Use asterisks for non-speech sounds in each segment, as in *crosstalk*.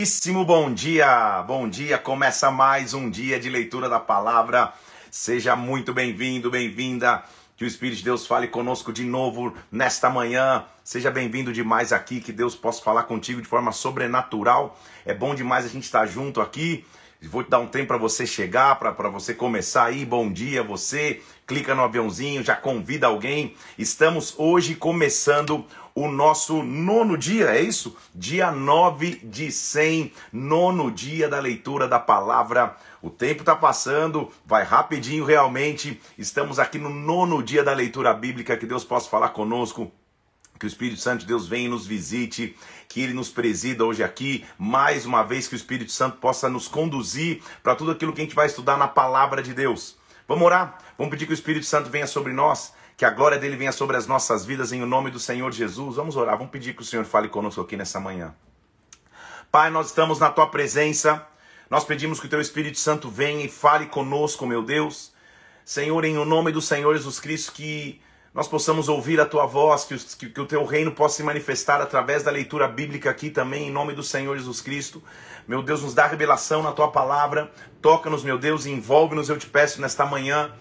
Muitíssimo bom dia, bom dia. Começa mais um dia de leitura da palavra. Seja muito bem-vindo, bem-vinda. Que o Espírito de Deus fale conosco de novo nesta manhã. Seja bem-vindo demais aqui. Que Deus possa falar contigo de forma sobrenatural. É bom demais a gente estar junto aqui. Vou dar um tempo para você chegar, para você começar aí. Bom dia, você. Clica no aviãozinho, já convida alguém. Estamos hoje começando o nosso nono dia, é isso? Dia 9 de 100, nono dia da leitura da palavra. O tempo está passando, vai rapidinho realmente. Estamos aqui no nono dia da leitura bíblica. Que Deus possa falar conosco que o Espírito Santo de Deus venha e nos visite, que ele nos presida hoje aqui, mais uma vez que o Espírito Santo possa nos conduzir para tudo aquilo que a gente vai estudar na palavra de Deus. Vamos orar? Vamos pedir que o Espírito Santo venha sobre nós, que a glória dele venha sobre as nossas vidas em nome do Senhor Jesus. Vamos orar, vamos pedir que o Senhor fale conosco aqui nessa manhã. Pai, nós estamos na tua presença. Nós pedimos que o teu Espírito Santo venha e fale conosco, meu Deus. Senhor, em nome do Senhor Jesus Cristo, que nós possamos ouvir a tua voz, que, que, que, o teu reino possa se manifestar através da leitura bíblica aqui também, em nome do Senhor Jesus Cristo. Meu Deus, nos dá revelação na tua palavra, toca-nos, meu Deus, envolve-nos, eu te peço nesta manhã.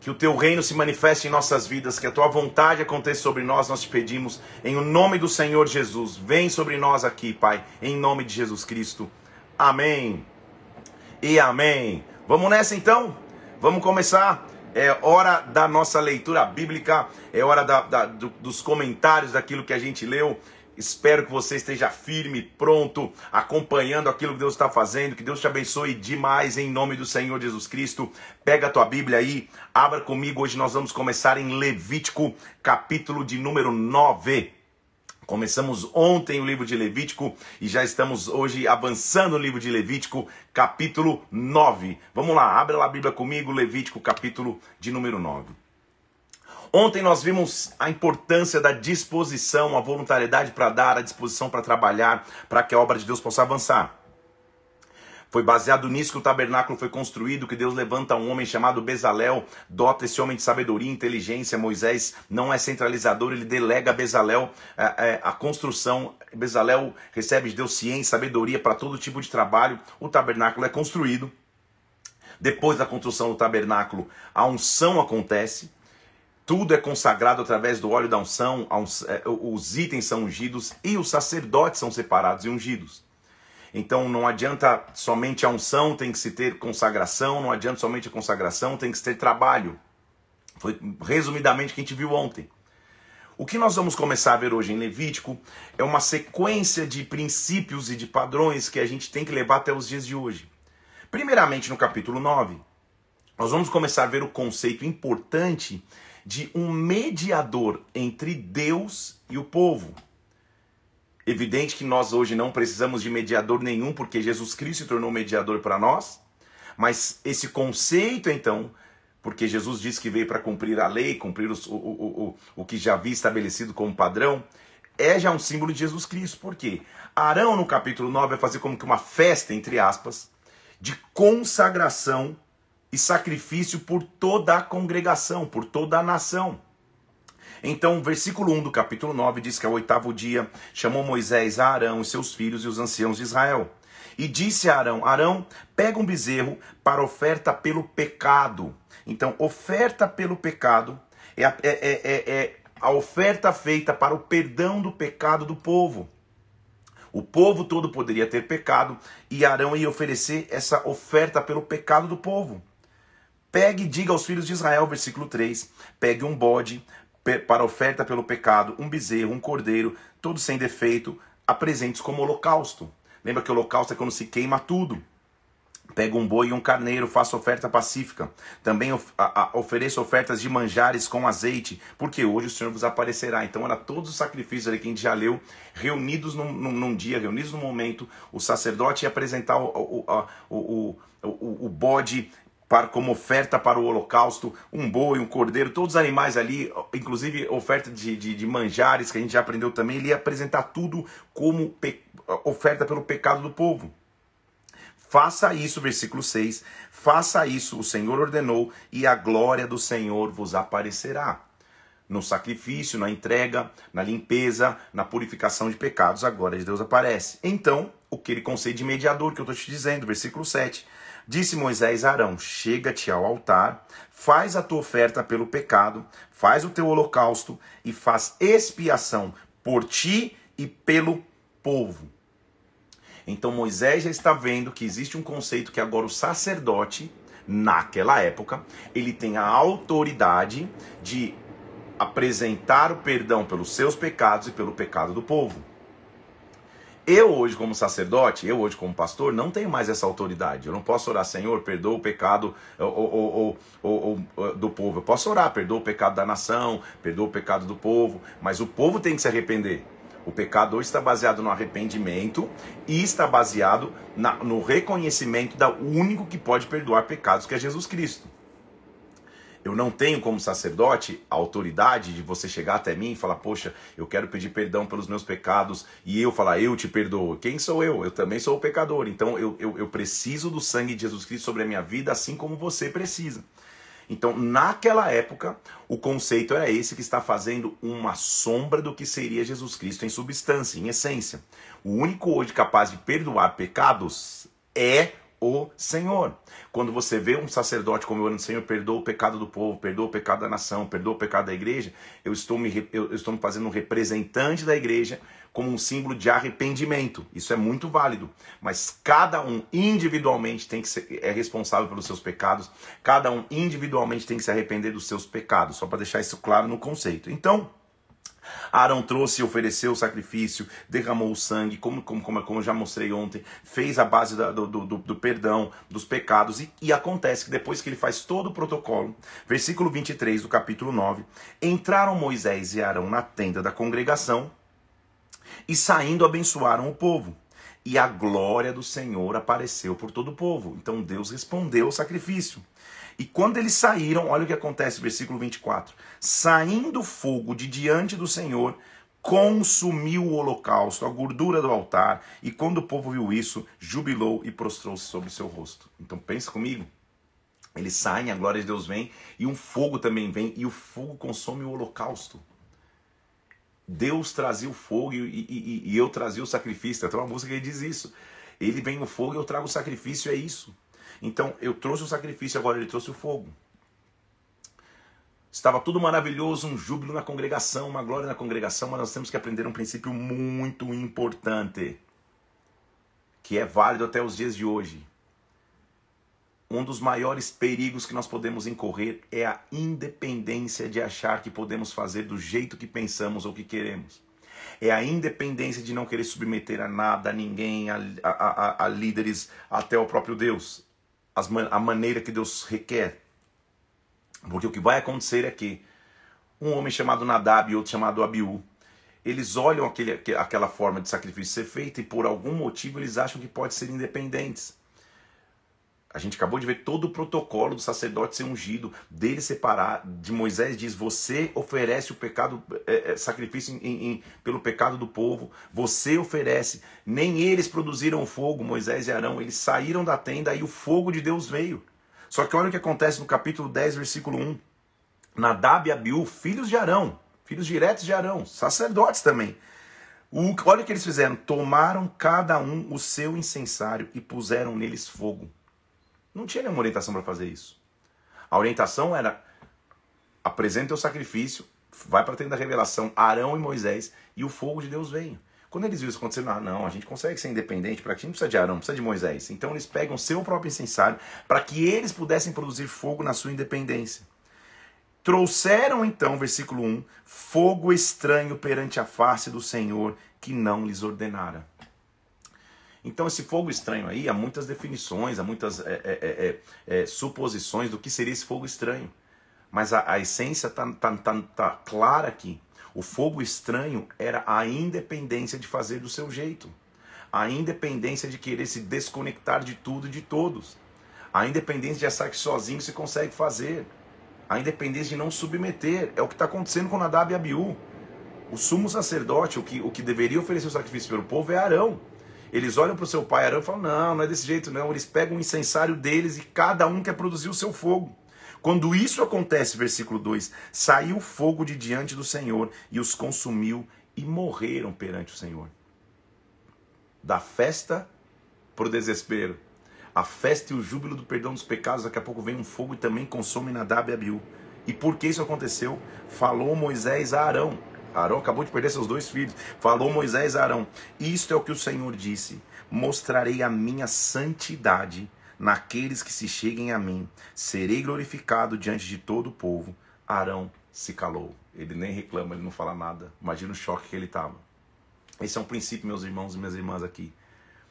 Que o teu reino se manifeste em nossas vidas, que a tua vontade aconteça sobre nós, nós te pedimos, em o nome do Senhor Jesus. Vem sobre nós aqui, Pai, em nome de Jesus Cristo. Amém. E amém. Vamos nessa então? Vamos começar? é hora da nossa leitura bíblica, é hora da, da, do, dos comentários daquilo que a gente leu. Espero que você esteja firme, pronto, acompanhando aquilo que Deus está fazendo. Que Deus te abençoe demais em nome do Senhor Jesus Cristo. Pega a tua Bíblia aí, abra comigo. Hoje nós vamos começar em Levítico, capítulo de número 9. Começamos ontem o livro de Levítico e já estamos hoje avançando no livro de Levítico, capítulo 9. Vamos lá, abra lá a Bíblia comigo, Levítico, capítulo de número 9. Ontem nós vimos a importância da disposição, a voluntariedade para dar, a disposição para trabalhar, para que a obra de Deus possa avançar. Foi baseado nisso que o tabernáculo foi construído, que Deus levanta um homem chamado Bezalel, dota esse homem de sabedoria e inteligência. Moisés não é centralizador, ele delega a Bezalel a, é, é, a construção. Bezalel recebe de Deus ciência, sabedoria para todo tipo de trabalho. O tabernáculo é construído. Depois da construção do tabernáculo, a unção acontece. Tudo é consagrado através do óleo da unção, é, os itens são ungidos e os sacerdotes são separados e ungidos. Então não adianta somente a unção, tem que se ter consagração, não adianta somente a consagração, tem que se ter trabalho. Foi resumidamente o que a gente viu ontem. O que nós vamos começar a ver hoje em Levítico é uma sequência de princípios e de padrões que a gente tem que levar até os dias de hoje. Primeiramente, no capítulo 9, nós vamos começar a ver o conceito importante de um mediador entre Deus e o povo. Evidente que nós hoje não precisamos de mediador nenhum, porque Jesus Cristo se tornou mediador para nós. Mas esse conceito, então, porque Jesus disse que veio para cumprir a lei, cumprir os, o, o, o, o que já havia estabelecido como padrão, é já um símbolo de Jesus Cristo. Por quê? Arão, no capítulo 9, vai fazer como que uma festa, entre aspas, de consagração e sacrifício por toda a congregação, por toda a nação. Então, versículo 1 do capítulo 9 diz que ao oitavo dia chamou Moisés a Arão, os seus filhos e os anciãos de Israel. E disse a Arão: Arão, pega um bezerro para oferta pelo pecado. Então, oferta pelo pecado é a, é, é, é, é a oferta feita para o perdão do pecado do povo. O povo todo poderia ter pecado e Arão ia oferecer essa oferta pelo pecado do povo. Pegue e diga aos filhos de Israel, versículo 3: pegue um bode para oferta pelo pecado, um bezerro, um cordeiro, todos sem defeito, apresentes como holocausto. Lembra que o holocausto é quando se queima tudo. Pega um boi e um carneiro, faça oferta pacífica. Também of, a, a, ofereça ofertas de manjares com azeite, porque hoje o Senhor vos aparecerá. Então, era todos os sacrifícios ali que a gente já leu, reunidos num, num, num dia, reunidos num momento. O sacerdote ia apresentar o, o, o, o, o bode para, como oferta para o holocausto, um boi, um cordeiro, todos os animais ali, inclusive oferta de, de, de manjares, que a gente já aprendeu também, ele ia apresentar tudo como pe, oferta pelo pecado do povo. Faça isso, versículo 6. Faça isso, o Senhor ordenou, e a glória do Senhor vos aparecerá. No sacrifício, na entrega, na limpeza, na purificação de pecados, a glória de Deus aparece. Então, aquele conceito de mediador que eu estou te dizendo, versículo 7. Disse Moisés a Arão: Chega-te ao altar, faz a tua oferta pelo pecado, faz o teu holocausto e faz expiação por ti e pelo povo. Então Moisés já está vendo que existe um conceito que agora o sacerdote, naquela época, ele tem a autoridade de apresentar o perdão pelos seus pecados e pelo pecado do povo. Eu hoje como sacerdote, eu hoje como pastor, não tenho mais essa autoridade. Eu não posso orar, Senhor, perdoa o pecado ou, ou, ou, do povo. Eu posso orar, perdoa o pecado da nação, perdoa o pecado do povo, mas o povo tem que se arrepender. O pecado hoje está baseado no arrependimento e está baseado na, no reconhecimento da único que pode perdoar pecados, que é Jesus Cristo. Eu não tenho como sacerdote a autoridade de você chegar até mim e falar, poxa, eu quero pedir perdão pelos meus pecados e eu falar, eu te perdoo. Quem sou eu? Eu também sou o pecador. Então eu, eu, eu preciso do sangue de Jesus Cristo sobre a minha vida, assim como você precisa. Então, naquela época, o conceito era esse que está fazendo uma sombra do que seria Jesus Cristo em substância, em essência. O único hoje capaz de perdoar pecados é o Senhor. Quando você vê um sacerdote comemorando, Senhor, perdoa o pecado do povo, perdoa o pecado da nação, perdoa o pecado da igreja, eu estou me, eu estou me fazendo um representante da igreja como um símbolo de arrependimento. Isso é muito válido. Mas cada um individualmente tem que ser, é responsável pelos seus pecados, cada um individualmente tem que se arrepender dos seus pecados, só para deixar isso claro no conceito. Então, Arão trouxe e ofereceu o sacrifício, derramou o sangue, como, como, como, como eu já mostrei ontem, fez a base da, do, do, do, perdão dos pecados. E, e acontece que depois que ele faz todo o protocolo, versículo 23 do capítulo 9, entraram Moisés e Arão na tenda da congregação e saindo abençoaram o povo. E a glória do Senhor apareceu por todo o povo. Então Deus respondeu ao sacrifício. E quando eles saíram, olha o que acontece, versículo 24: Saindo fogo de diante do Senhor, consumiu o holocausto, a gordura do altar, e quando o povo viu isso, jubilou e prostrou-se sobre seu rosto. Então pensa comigo. Eles saem, a glória de Deus vem, e um fogo também vem, e o fogo consome o holocausto. Deus trazia o fogo e, e, e eu trazia o sacrifício. Tem uma música que diz isso. Ele vem o fogo e eu trago o sacrifício, é isso. Então eu trouxe o sacrifício, agora ele trouxe o fogo. Estava tudo maravilhoso, um júbilo na congregação, uma glória na congregação, mas nós temos que aprender um princípio muito importante, que é válido até os dias de hoje. Um dos maiores perigos que nós podemos incorrer é a independência de achar que podemos fazer do jeito que pensamos ou que queremos. É a independência de não querer submeter a nada, a ninguém, a, a, a, a líderes, até o próprio Deus as, a maneira que Deus requer. Porque o que vai acontecer é que um homem chamado Nadab e outro chamado Abiú, eles olham aquele, aquela forma de sacrifício ser feita e por algum motivo eles acham que pode ser independentes. A gente acabou de ver todo o protocolo do sacerdote ser ungido, dele separar, de Moisés diz: você oferece o pecado, é, é, sacrifício em, em, pelo pecado do povo, você oferece. Nem eles produziram fogo, Moisés e Arão, eles saíram da tenda e o fogo de Deus veio. Só que olha o que acontece no capítulo 10, versículo 1. Nadab e Abiú, filhos de Arão, filhos diretos de Arão, sacerdotes também. O, olha o que eles fizeram: tomaram cada um o seu incensário e puseram neles fogo. Não tinha nenhuma orientação para fazer isso. A orientação era: apresenta o sacrifício, vai para a tenda da revelação, Arão e Moisés, e o fogo de Deus veio. Quando eles viram isso acontecendo, ah, não, a gente consegue ser independente, para que não precisa de Arão, precisa de Moisés. Então eles pegam seu próprio incensário para que eles pudessem produzir fogo na sua independência. Trouxeram então, versículo 1, fogo estranho perante a face do Senhor que não lhes ordenara. Então, esse fogo estranho aí, há muitas definições, há muitas é, é, é, suposições do que seria esse fogo estranho. Mas a, a essência está tá, tá, tá clara aqui. O fogo estranho era a independência de fazer do seu jeito. A independência de querer se desconectar de tudo e de todos. A independência de achar que sozinho se consegue fazer. A independência de não submeter. É o que está acontecendo com Nadab e Abiú. O sumo sacerdote, o que, o que deveria oferecer o sacrifício pelo povo é Arão. Eles olham para o seu pai Arão e falam: não, não é desse jeito não. Eles pegam o incensário deles e cada um quer produzir o seu fogo. Quando isso acontece, versículo 2: saiu fogo de diante do Senhor e os consumiu e morreram perante o Senhor. da festa pro desespero. A festa e o júbilo do perdão dos pecados, daqui a pouco vem um fogo e também consome Nadab e Abiú. E por que isso aconteceu? Falou Moisés a Arão. Arão acabou de perder seus dois filhos. Falou Moisés a Arão: Isto é o que o Senhor disse: Mostrarei a minha santidade naqueles que se cheguem a mim. Serei glorificado diante de todo o povo. Arão se calou. Ele nem reclama, ele não fala nada. Imagina o choque que ele estava. Esse é um princípio, meus irmãos e minhas irmãs aqui.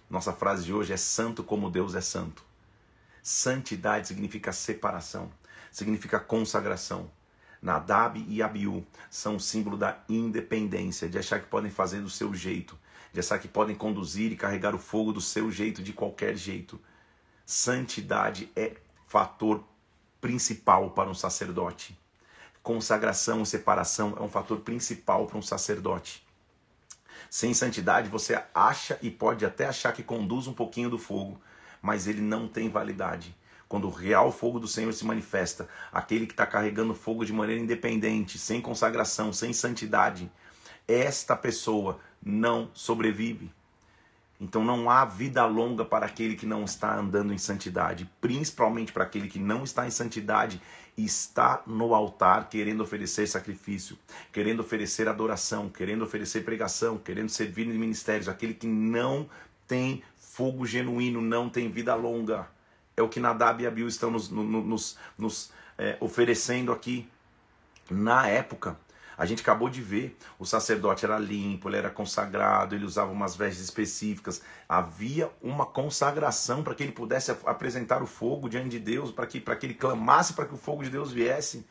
Nossa frase de hoje é santo como Deus é santo. Santidade significa separação, significa consagração. Nadab e Abiú são o símbolo da independência, de achar que podem fazer do seu jeito, de achar que podem conduzir e carregar o fogo do seu jeito, de qualquer jeito. Santidade é fator principal para um sacerdote. Consagração e separação é um fator principal para um sacerdote. Sem santidade, você acha e pode até achar que conduz um pouquinho do fogo, mas ele não tem validade. Quando o real fogo do Senhor se manifesta, aquele que está carregando fogo de maneira independente, sem consagração, sem santidade, esta pessoa não sobrevive. Então não há vida longa para aquele que não está andando em santidade, principalmente para aquele que não está em santidade e está no altar querendo oferecer sacrifício, querendo oferecer adoração, querendo oferecer pregação, querendo servir em ministérios, aquele que não tem fogo genuíno, não tem vida longa. É o que Nadab e Abiú estão nos, nos, nos é, oferecendo aqui. Na época, a gente acabou de ver, o sacerdote era limpo, ele era consagrado, ele usava umas vestes específicas. Havia uma consagração para que ele pudesse apresentar o fogo diante de Deus, para que, que ele clamasse para que o fogo de Deus viesse.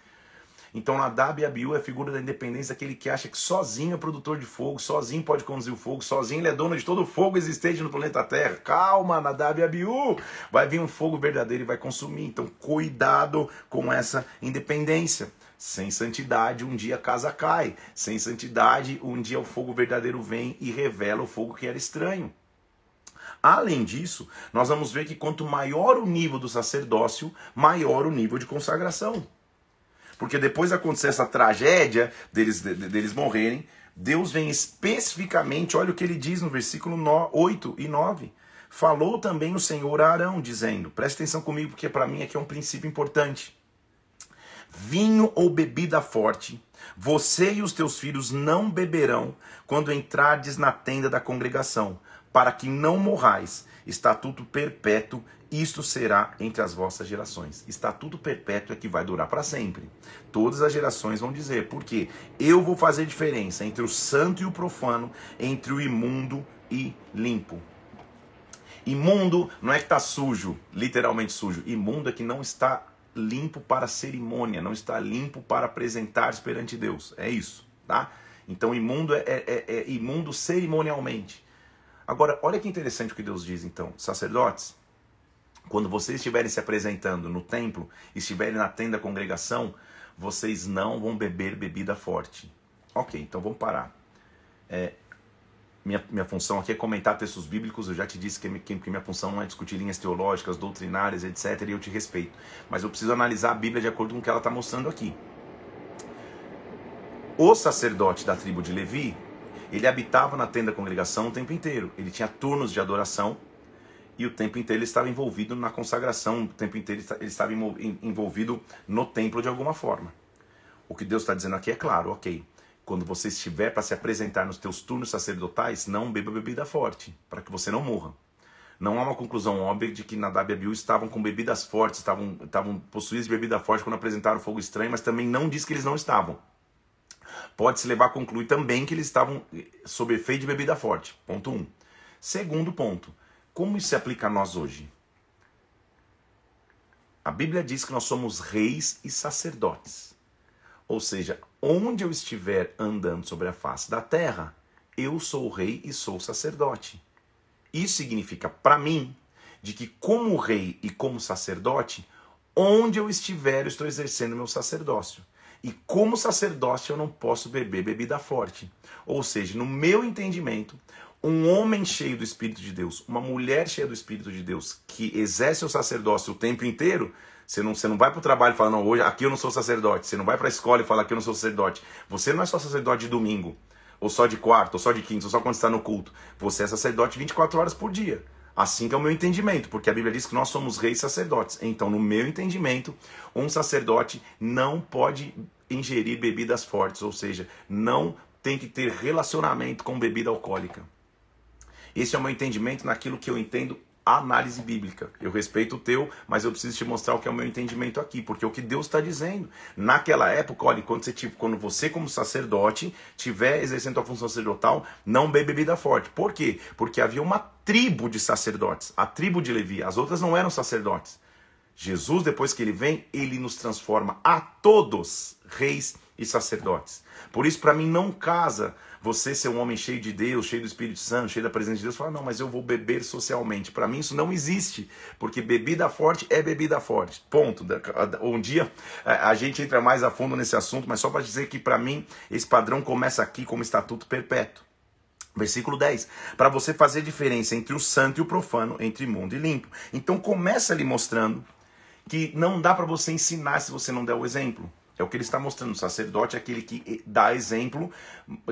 Então Nadab e Abiú é a figura da independência daquele que acha que sozinho é produtor de fogo, sozinho pode conduzir o fogo, sozinho ele é dono de todo o fogo existente no planeta Terra. Calma, Nadab e Abiú! Vai vir um fogo verdadeiro e vai consumir. Então cuidado com essa independência. Sem santidade, um dia a casa cai. Sem santidade, um dia o fogo verdadeiro vem e revela o fogo que era estranho. Além disso, nós vamos ver que quanto maior o nível do sacerdócio, maior o nível de consagração. Porque depois de acontecer essa tragédia deles, deles morrerem, Deus vem especificamente, olha o que ele diz no versículo 8 e 9. Falou também o Senhor a Arão, dizendo: preste atenção comigo, porque para mim aqui é um princípio importante. Vinho ou bebida forte, você e os teus filhos não beberão quando entrardes na tenda da congregação, para que não morrais. Estatuto perpétuo isto será entre as vossas gerações. Estatuto perpétuo é que vai durar para sempre. Todas as gerações vão dizer, porque eu vou fazer diferença entre o santo e o profano, entre o imundo e limpo. Imundo não é que está sujo, literalmente sujo. Imundo é que não está limpo para cerimônia, não está limpo para apresentar perante Deus. É isso, tá? Então imundo é, é, é, é imundo cerimonialmente. Agora, olha que interessante o que Deus diz então. Sacerdotes, quando vocês estiverem se apresentando no templo, estiverem na tenda da congregação, vocês não vão beber bebida forte. Ok, então vamos parar. É, minha, minha função aqui é comentar textos bíblicos. Eu já te disse que, que, que minha função não é discutir linhas teológicas, doutrinárias, etc. E eu te respeito. Mas eu preciso analisar a Bíblia de acordo com o que ela está mostrando aqui. O sacerdote da tribo de Levi, ele habitava na tenda da congregação o tempo inteiro. Ele tinha turnos de adoração e o tempo inteiro ele estava envolvido na consagração, o tempo inteiro ele estava envolvido no templo de alguma forma. O que Deus está dizendo aqui é claro, ok. Quando você estiver para se apresentar nos teus turnos sacerdotais, não beba bebida forte, para que você não morra. Não há uma conclusão óbvia de que Nadab e Abiú estavam com bebidas fortes, estavam, estavam possuídos de bebida forte quando apresentaram fogo estranho, mas também não diz que eles não estavam. Pode-se levar a concluir também que eles estavam eh, sob efeito de bebida forte. Ponto 1. Um. Segundo ponto, como isso se aplica a nós hoje? A Bíblia diz que nós somos reis e sacerdotes. Ou seja, onde eu estiver andando sobre a face da terra, eu sou rei e sou sacerdote. Isso significa para mim de que como rei e como sacerdote, onde eu estiver, eu estou exercendo meu sacerdócio. E como sacerdote eu não posso beber bebida forte. Ou seja, no meu entendimento, um homem cheio do Espírito de Deus, uma mulher cheia do Espírito de Deus, que exerce o sacerdócio o tempo inteiro, você não, você não vai para o trabalho e fala, não, hoje aqui eu não sou sacerdote. Você não vai para a escola e fala, aqui eu não sou sacerdote. Você não é só sacerdote de domingo. ou só de quarta, ou só de quinta, ou só quando está no culto. Você é sacerdote 24 horas por dia. Assim que é o meu entendimento, porque a Bíblia diz que nós somos reis sacerdotes. Então, no meu entendimento, um sacerdote não pode ingerir bebidas fortes, ou seja, não tem que ter relacionamento com bebida alcoólica. Esse é o meu entendimento naquilo que eu entendo análise bíblica. Eu respeito o teu, mas eu preciso te mostrar o que é o meu entendimento aqui, porque é o que Deus está dizendo. Naquela época, olha, quando você, tipo, quando você como sacerdote tiver exercendo a função sacerdotal, não bebe bebida forte. Por quê? Porque havia uma tribo de sacerdotes, a tribo de Levi. As outras não eram sacerdotes. Jesus, depois que ele vem, ele nos transforma a todos reis e sacerdotes. Por isso, para mim, não casa você ser um homem cheio de Deus, cheio do Espírito Santo, cheio da presença de Deus, fala, não, mas eu vou beber socialmente. Para mim isso não existe, porque bebida forte é bebida forte. Ponto. Um dia a gente entra mais a fundo nesse assunto, mas só para dizer que para mim esse padrão começa aqui como estatuto perpétuo. Versículo 10. Para você fazer diferença entre o santo e o profano, entre imundo e limpo. Então começa ali mostrando que não dá para você ensinar se você não der o exemplo. É o que ele está mostrando. O sacerdote é aquele que dá exemplo,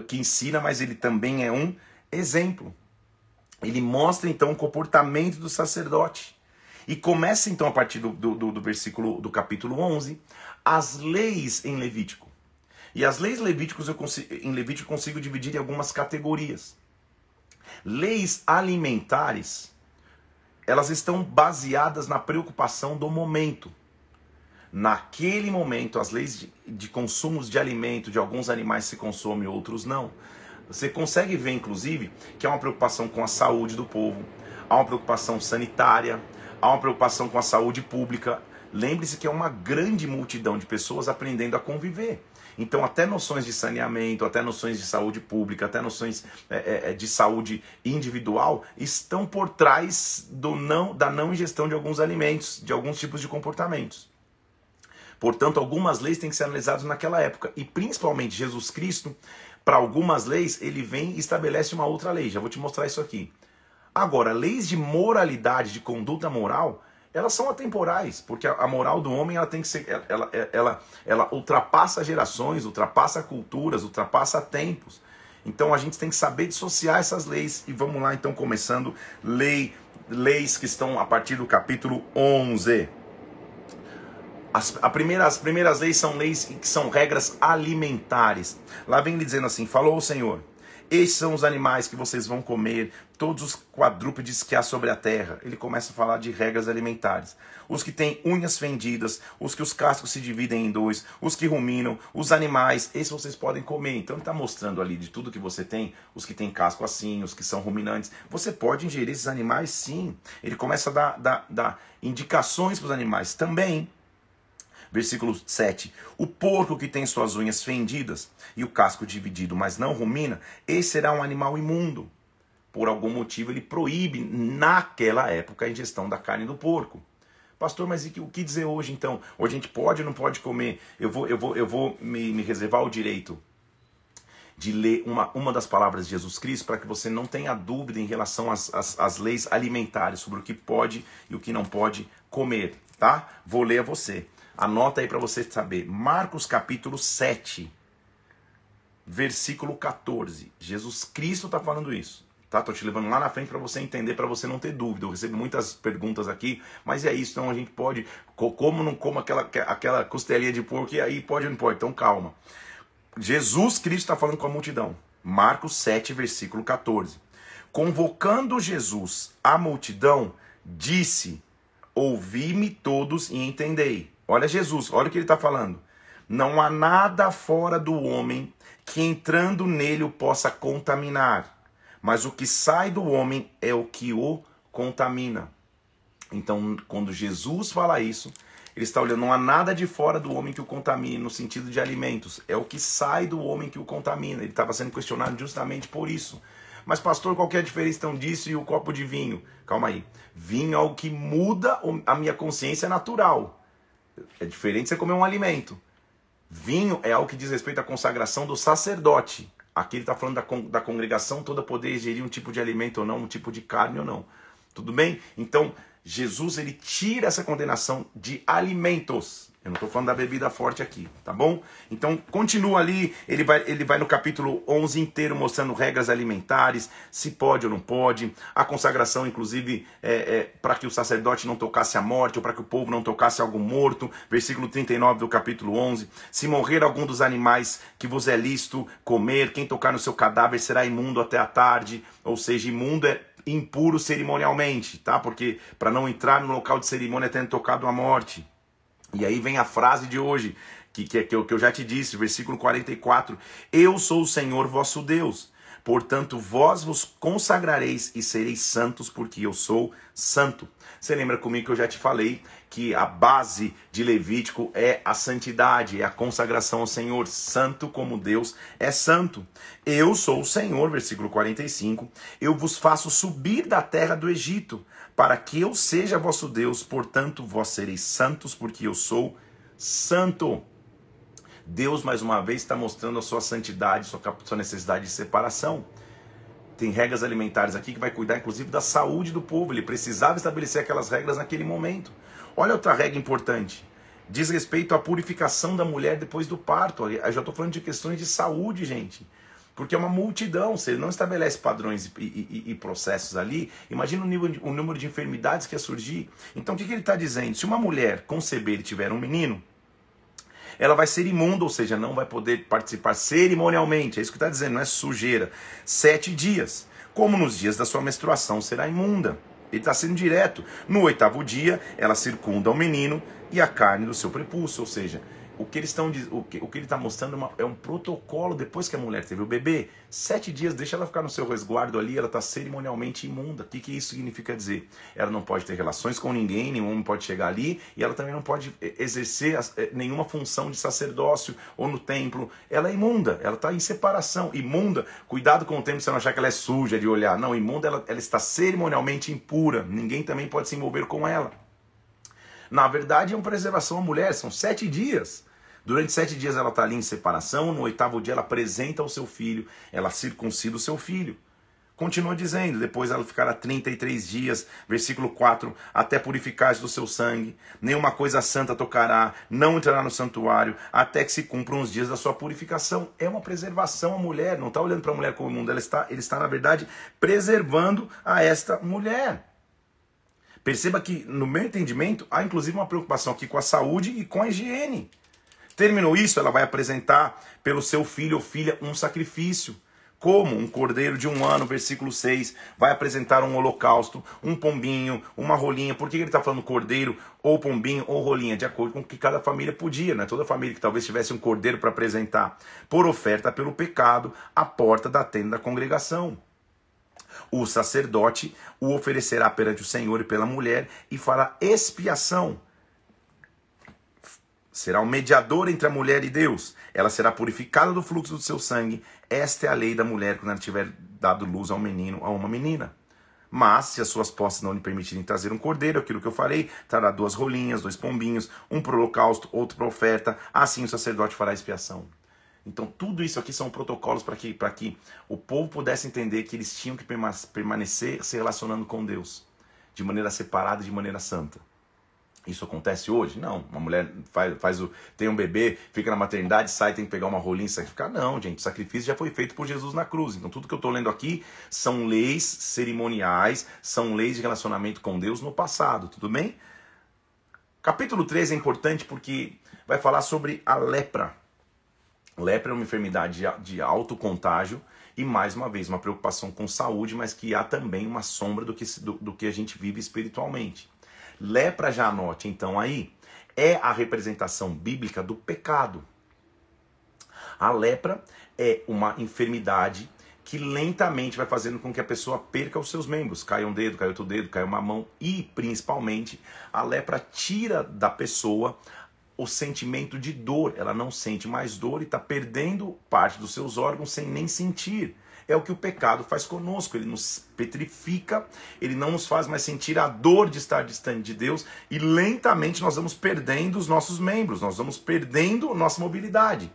que ensina, mas ele também é um exemplo. Ele mostra então o comportamento do sacerdote. E começa então a partir do, do, do versículo do capítulo 11, as leis em Levítico. E as leis levíticos eu consigo, em Levítico eu consigo dividir em algumas categorias. Leis alimentares, elas estão baseadas na preocupação do momento naquele momento as leis de, de consumos de alimento de alguns animais se consomem, outros não. Você consegue ver, inclusive, que há uma preocupação com a saúde do povo, há uma preocupação sanitária, há uma preocupação com a saúde pública. Lembre-se que é uma grande multidão de pessoas aprendendo a conviver. Então, até noções de saneamento, até noções de saúde pública, até noções é, é, é de saúde individual estão por trás do não, da não ingestão de alguns alimentos, de alguns tipos de comportamentos. Portanto, algumas leis têm que ser analisadas naquela época. E principalmente Jesus Cristo, para algumas leis, ele vem e estabelece uma outra lei. Já vou te mostrar isso aqui. Agora, leis de moralidade, de conduta moral, elas são atemporais, porque a moral do homem ela tem que ser, ela, ela, ela, ela ultrapassa gerações, ultrapassa culturas, ultrapassa tempos. Então a gente tem que saber dissociar essas leis. E vamos lá então começando lei, leis que estão a partir do capítulo 11. As, a primeira, as primeiras leis são leis que são regras alimentares. Lá vem ele dizendo assim: Falou o Senhor, estes são os animais que vocês vão comer, todos os quadrúpedes que há sobre a terra. Ele começa a falar de regras alimentares. Os que têm unhas fendidas, os que os cascos se dividem em dois, os que ruminam, os animais, esses vocês podem comer. Então ele está mostrando ali de tudo que você tem, os que têm casco assim, os que são ruminantes. Você pode ingerir esses animais sim. Ele começa a dar, dar, dar indicações para os animais também. Versículo 7. O porco que tem suas unhas fendidas e o casco dividido, mas não rumina, esse será um animal imundo. Por algum motivo ele proíbe, naquela época, a ingestão da carne do porco. Pastor, mas o que dizer hoje então? Hoje a gente pode ou não pode comer? Eu vou, eu vou, eu vou me, me reservar o direito de ler uma, uma das palavras de Jesus Cristo para que você não tenha dúvida em relação às, às, às leis alimentares, sobre o que pode e o que não pode comer, tá? Vou ler a você. Anota aí para você saber. Marcos capítulo 7, versículo 14. Jesus Cristo está falando isso. Tá? Tô te levando lá na frente para você entender, para você não ter dúvida. Eu recebo muitas perguntas aqui, mas é isso, então a gente pode, como não como aquela, aquela costelinha de porco, e aí pode ou não pode? Então calma. Jesus Cristo está falando com a multidão. Marcos 7, versículo 14. Convocando Jesus a multidão, disse: Ouvi-me todos e entendei. Olha Jesus, olha o que ele está falando. Não há nada fora do homem que entrando nele o possa contaminar, mas o que sai do homem é o que o contamina. Então, quando Jesus fala isso, ele está olhando, não há nada de fora do homem que o contamine, no sentido de alimentos. É o que sai do homem que o contamina. Ele estava sendo questionado justamente por isso. Mas, pastor, qual é a diferença então disso e o copo de vinho? Calma aí. Vinho é algo que muda a minha consciência natural. É diferente você comer um alimento. Vinho é algo que diz respeito à consagração do sacerdote. Aqui ele está falando da, con da congregação toda poder ingerir um tipo de alimento ou não, um tipo de carne ou não. Tudo bem? Então, Jesus ele tira essa condenação de alimentos. Eu não estou falando da bebida forte aqui, tá bom? Então, continua ali, ele vai, ele vai no capítulo 11 inteiro mostrando regras alimentares, se pode ou não pode, a consagração, inclusive, é, é, para que o sacerdote não tocasse a morte, ou para que o povo não tocasse algo morto, versículo 39 do capítulo 11, se morrer algum dos animais que vos é lícito comer, quem tocar no seu cadáver será imundo até a tarde, ou seja, imundo é impuro cerimonialmente, tá? Porque para não entrar no local de cerimônia tendo tocado a morte. E aí vem a frase de hoje, que, que, que, eu, que eu já te disse, versículo 44. Eu sou o Senhor vosso Deus. Portanto, vós vos consagrareis e sereis santos, porque eu sou santo. Você lembra comigo que eu já te falei que a base de Levítico é a santidade, é a consagração ao Senhor, santo como Deus é santo. Eu sou o Senhor, versículo 45. Eu vos faço subir da terra do Egito, para que eu seja vosso Deus, portanto, vós sereis santos, porque eu sou santo. Deus, mais uma vez, está mostrando a sua santidade, sua, necessidade de separação. Tem regras alimentares aqui que vai cuidar, inclusive, da saúde do povo. Ele precisava estabelecer aquelas regras naquele momento. Olha outra regra importante. Diz respeito à purificação da mulher depois do parto. Eu já estou falando de questões de saúde, gente. Porque é uma multidão, você não estabelece padrões e, e, e processos ali. Imagina o, nível o, número de enfermidades que ia surgir. Então o que, que ele está dizendo? Se uma mulher conceber e tiver um menino, ela vai ser imunda, ou seja, não vai poder participar cerimonialmente. É isso que está dizendo, não é sujeira. Sete dias. Como nos dias da sua menstruação será imunda. Ele está sendo direto. No oitavo dia, ela circunda o menino e a carne do seu prepúcio, ou seja, o que eles estão o que, o que ele está mostrando é, uma, é, um protocolo depois que a mulher teve o bebê. Sete dias deixa ela ficar no seu resguardo ali ela está cerimonialmente imunda. O que, que isso significa dizer? Ela não pode ter relações com ninguém nenhum homem pode chegar ali e ela também não pode exercer nenhuma função de sacerdócio ou no templo. Ela é imunda ela está em separação imunda. Cuidado com o tempo você não achar que ela é suja de olhar. Não imunda ela, ela está cerimonialmente impura. Ninguém também pode se envolver com ela na verdade, é uma preservação à mulher, são sete dias. Durante sete dias ela está ali em separação, no oitavo dia ela apresenta o seu filho, ela circuncida o seu filho. Continua dizendo, depois ela ficará 33 dias, versículo 4, até purificar do seu sangue, nenhuma coisa santa tocará, não entrará no santuário, até que se cumpram os dias da sua purificação. É uma preservação à mulher, não está olhando para a mulher como mundo, ela está, ele está, na verdade, preservando a esta mulher. Perceba que, no meu entendimento, há inclusive uma preocupação aqui com a saúde e com a higiene. Terminou isso, ela vai apresentar pelo seu filho ou filha um sacrifício. Como um cordeiro de um ano, versículo 6, vai apresentar um holocausto, um pombinho, uma rolinha. Por que ele está falando cordeiro, ou pombinho, ou rolinha? De acordo com o que cada família podia, né? Toda família que talvez tivesse um cordeiro para apresentar, por oferta pelo pecado, à porta da tenda da congregação o sacerdote o oferecerá perante o Senhor e pela mulher e fará expiação. Será o mediador entre a mulher e Deus. Ela será purificada do fluxo do seu sangue. Esta é a lei da mulher quando ela tiver dado luz a um menino, a uma menina. Mas, se as suas posses não lhe permitirem trazer um cordeiro, aquilo que eu falei, trará duas rolinhas, dois pombinhos, um para o holocausto, outro para oferta. Assim o sacerdote fará expiação. Então, tudo isso aqui são protocolos para que, que o povo pudesse entender que eles tinham que permanecer se relacionando com Deus, de maneira separada, de maneira santa. Isso acontece hoje? Não. Uma mulher faz, faz o, tem um bebê, fica na maternidade, sai, tem que pegar uma rolinha e sacrificar. Não, gente. O sacrifício já foi feito por Jesus na cruz. Então, tudo que eu estou lendo aqui são leis cerimoniais, são leis de relacionamento com Deus no passado. Tudo bem? Capítulo 3 é importante porque vai falar sobre a lepra. Lepra é uma enfermidade de alto contágio e, mais uma vez, uma preocupação com saúde, mas que há também uma sombra do que, do, do que a gente vive espiritualmente. Lepra, já anote então aí, é a representação bíblica do pecado. A lepra é uma enfermidade que lentamente vai fazendo com que a pessoa perca os seus membros. Cai um dedo, cai outro dedo, cai uma mão e, principalmente, a lepra tira da pessoa o sentimento de dor. Ela não sente mais dor e está perdendo parte dos seus órgãos sem nem sentir. É o que o pecado faz conosco. Ele nos petrifica, ele não nos faz mais sentir a dor de estar distante de Deus e lentamente nós vamos perdendo os nossos membros, nós vamos perdendo nossa mobilidade.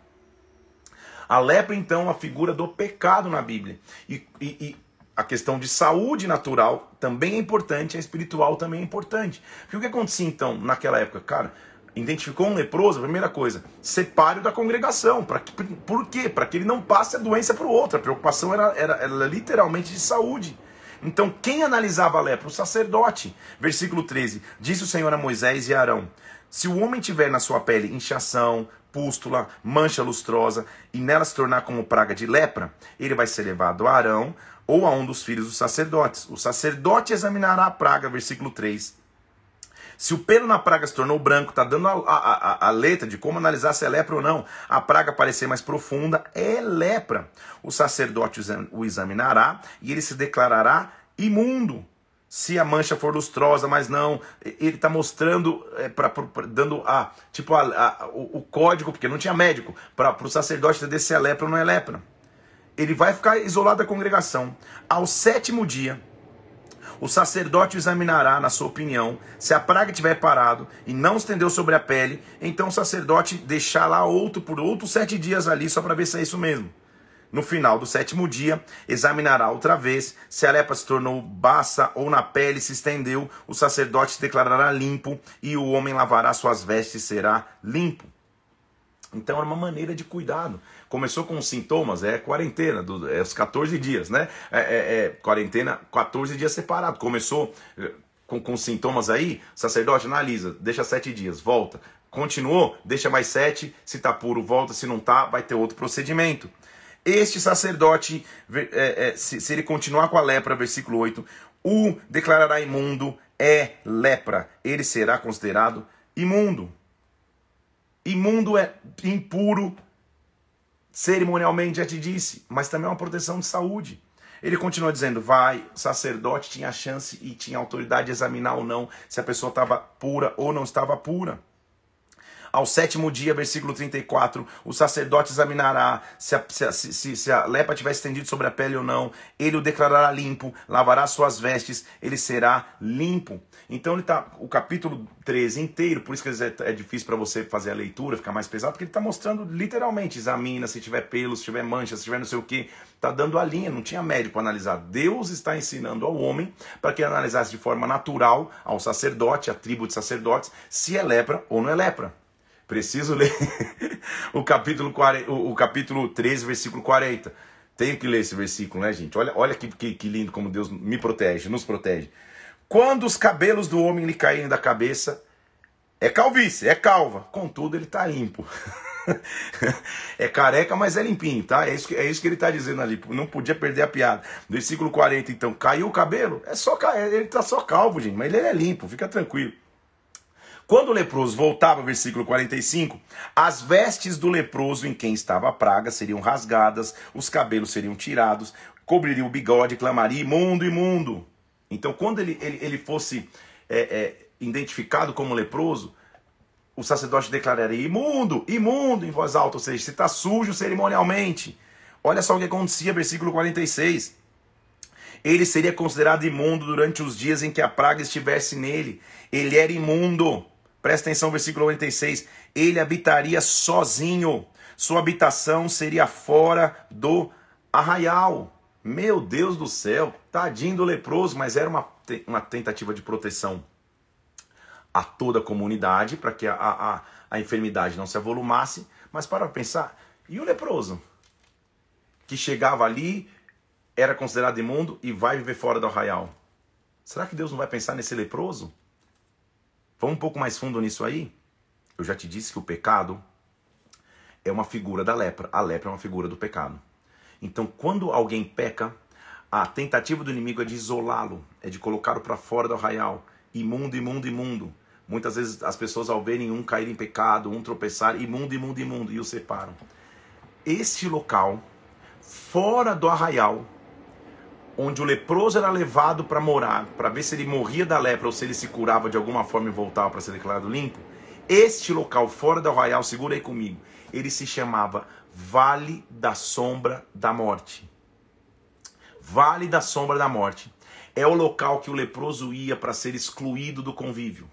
A lepra, então, é a figura do pecado na Bíblia. E, e, e a questão de saúde natural também é importante, a espiritual também é importante. Porque o que acontecia então naquela época? Cara, identificou um leproso, a primeira coisa, separe-o da congregação. Pra, por quê? Para que ele não passe a doença para o outro. A preocupação era, era, era literalmente de saúde. Então, quem analisava a lepra? O sacerdote. Versículo 13: Disse o Senhor a Moisés e a Arão: Se o homem tiver na sua pele inchação, pústula, mancha lustrosa, e nela se tornar como praga de lepra, ele vai ser levado a Arão ou a um dos filhos dos sacerdotes. O sacerdote examinará a praga, versículo 3. Se o pelo na praga se tornou branco, está dando a, a, a, letra de como analisar se é lepra ou não. A praga parecer mais profunda, é lepra. O sacerdote o examinará e ele se declarará imundo. Se a mancha for lustrosa, mas não, ele está mostrando, é, pra, pra, dando a, tipo a, a, o, o, código, porque não tinha médico, para o sacerdote entender se é lepra ou não é lepra. Ele vai ficar isolado da congregação. Ao sétimo dia, o sacerdote examinará, na sua opinião, se a praga tiver parado e não estendeu sobre a pele, então o sacerdote deixar lá outro por outros sete dias ali, só para ver se é isso mesmo. No final do sétimo dia, examinará outra vez se a lepra se tornou baça ou na pele se estendeu, o sacerdote se declarará limpo e o homem lavará suas vestes e será limpo. Então é uma maneira de cuidado. Começou com sintomas, é quarentena, do, é os 14 dias, né? É, é, é, quarentena, 14 dias separado. Começou é, com, com sintomas aí, sacerdote analisa, deixa sete dias, volta. Continuou, deixa mais sete, se tá puro, volta, se não tá, vai ter outro procedimento. Este sacerdote, é, é, se, se ele continuar com a lepra, versículo 8, o declarará imundo, é lepra, ele será considerado imundo. Imundo é impuro, cerimonialmente já te disse, mas também é uma proteção de saúde. Ele continua dizendo: vai, sacerdote tinha chance e tinha autoridade de examinar ou não se a pessoa estava pura ou não estava pura. Ao sétimo dia, versículo 34, o sacerdote examinará se a, se, se, se a lepra tiver estendido sobre a pele ou não. Ele o declarará limpo, lavará suas vestes, ele será limpo. Então ele tá o capítulo 13 inteiro, por isso que é, é difícil para você fazer a leitura, ficar mais pesado, porque ele está mostrando literalmente, examina se tiver pelo, se tiver mancha, se tiver não sei o que, está dando a linha, não tinha médico para analisar. Deus está ensinando ao homem para que ele analisasse de forma natural ao sacerdote, a tribo de sacerdotes, se é lepra ou não é lepra. Preciso ler *laughs* o capítulo 40, o, o capítulo 13, versículo 40. Tenho que ler esse versículo, né, gente? Olha, olha que, que, que lindo como Deus me protege, nos protege. Quando os cabelos do homem lhe caírem da cabeça, é calvície, é calva. Contudo, ele está limpo. *laughs* é careca, mas é limpinho, tá? É isso que, é isso que ele está dizendo ali. Não podia perder a piada. Versículo 40, então, caiu o cabelo? É só ele está só calvo, gente, mas ele é limpo, fica tranquilo. Quando o leproso voltava, versículo 45, as vestes do leproso em quem estava a praga seriam rasgadas, os cabelos seriam tirados, cobriria o bigode, clamaria imundo, imundo. Então, quando ele, ele, ele fosse é, é, identificado como leproso, o sacerdote declararia imundo, imundo em voz alta, ou seja, se está sujo cerimonialmente. Olha só o que acontecia, versículo 46. Ele seria considerado imundo durante os dias em que a praga estivesse nele. Ele era imundo. Presta atenção, versículo 96. Ele habitaria sozinho. Sua habitação seria fora do arraial. Meu Deus do céu, tadinho do leproso, mas era uma, uma tentativa de proteção a toda a comunidade para que a, a, a enfermidade não se avolumasse. Mas para pensar, e o leproso? Que chegava ali, era considerado imundo e vai viver fora do arraial. Será que Deus não vai pensar nesse leproso? Vamos um pouco mais fundo nisso aí? Eu já te disse que o pecado é uma figura da lepra. A lepra é uma figura do pecado. Então, quando alguém peca, a tentativa do inimigo é de isolá-lo, é de colocá-lo para fora do arraial. Imundo, imundo, imundo. Muitas vezes as pessoas, ao verem um cair em pecado, um tropeçar, imundo, imundo, imundo, e o separam. Este local, fora do arraial, onde o leproso era levado para morar, para ver se ele morria da lepra ou se ele se curava de alguma forma e voltava para ser declarado limpo, este local fora do arraial, segura aí comigo, ele se chamava Vale da Sombra da Morte. Vale da Sombra da Morte é o local que o leproso ia para ser excluído do convívio.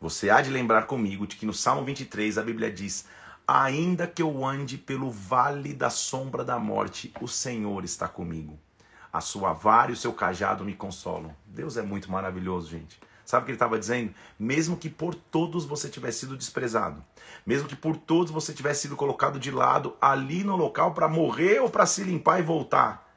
Você há de lembrar comigo de que no Salmo 23 a Bíblia diz: Ainda que eu ande pelo vale da sombra da morte, o Senhor está comigo. A sua vara e o seu cajado me consolam. Deus é muito maravilhoso, gente. Sabe o que ele estava dizendo? Mesmo que por todos você tivesse sido desprezado, mesmo que por todos você tivesse sido colocado de lado ali no local para morrer ou para se limpar e voltar,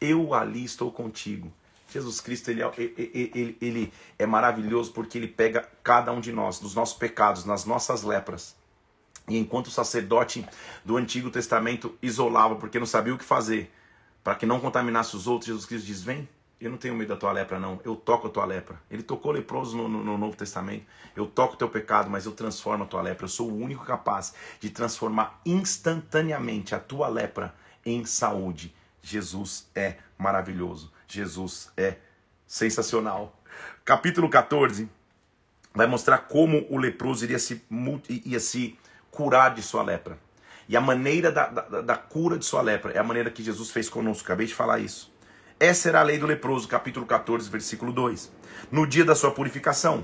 eu ali estou contigo. Jesus Cristo ele, é, ele, ele, ele é maravilhoso porque ele pega cada um de nós, dos nossos pecados, nas nossas lepras. E enquanto o sacerdote do Antigo Testamento isolava porque não sabia o que fazer, para que não contaminasse os outros, Jesus Cristo diz: Vem, eu não tenho medo da tua lepra, não. Eu toco a tua lepra. Ele tocou leproso no, no, no, Novo Testamento. Eu toco o teu pecado, mas eu transformo a tua lepra. Eu sou o único capaz de transformar instantaneamente a tua lepra em saúde. Jesus é maravilhoso. Jesus é sensacional. Capítulo 14 vai mostrar como o leproso iria se, ia se curar de sua lepra. E a maneira da, da, da cura de sua lepra é a maneira que Jesus fez conosco. Acabei de falar isso. Essa era a lei do leproso, capítulo 14, versículo 2. No dia da sua purificação,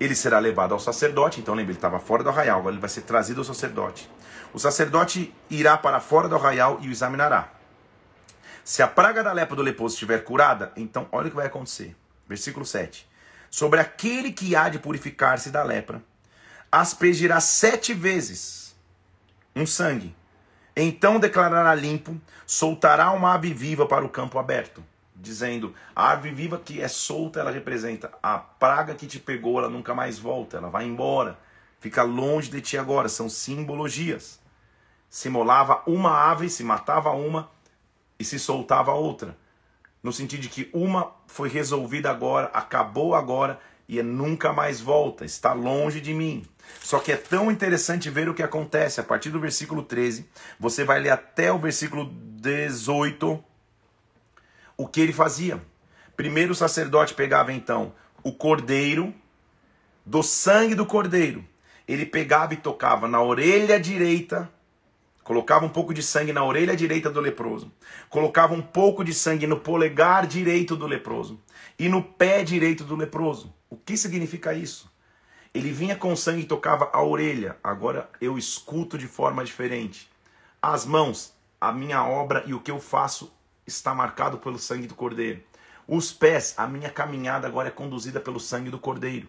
ele será levado ao sacerdote. Então, lembra, ele estava fora do arraial, agora ele vai ser trazido ao sacerdote. O sacerdote irá para fora do arraial e o examinará. Se a praga da lepra do leproso estiver curada, então olha o que vai acontecer. Versículo 7. Sobre aquele que há de purificar-se da lepra, aspergirá sete vezes um sangue então declarará limpo, soltará uma ave viva para o campo aberto, dizendo: a ave viva que é solta, ela representa a praga que te pegou, ela nunca mais volta, ela vai embora, fica longe de ti agora. São simbologias. Se molava uma ave, se matava uma e se soltava outra. No sentido de que uma foi resolvida agora, acabou agora e nunca mais volta, está longe de mim. Só que é tão interessante ver o que acontece. A partir do versículo 13, você vai ler até o versículo 18 o que ele fazia. Primeiro o sacerdote pegava então o cordeiro, do sangue do cordeiro, ele pegava e tocava na orelha direita, colocava um pouco de sangue na orelha direita do leproso, colocava um pouco de sangue no polegar direito do leproso e no pé direito do leproso. O que significa isso? Ele vinha com sangue e tocava a orelha. Agora eu escuto de forma diferente. As mãos, a minha obra e o que eu faço está marcado pelo sangue do Cordeiro. Os pés, a minha caminhada agora é conduzida pelo sangue do Cordeiro.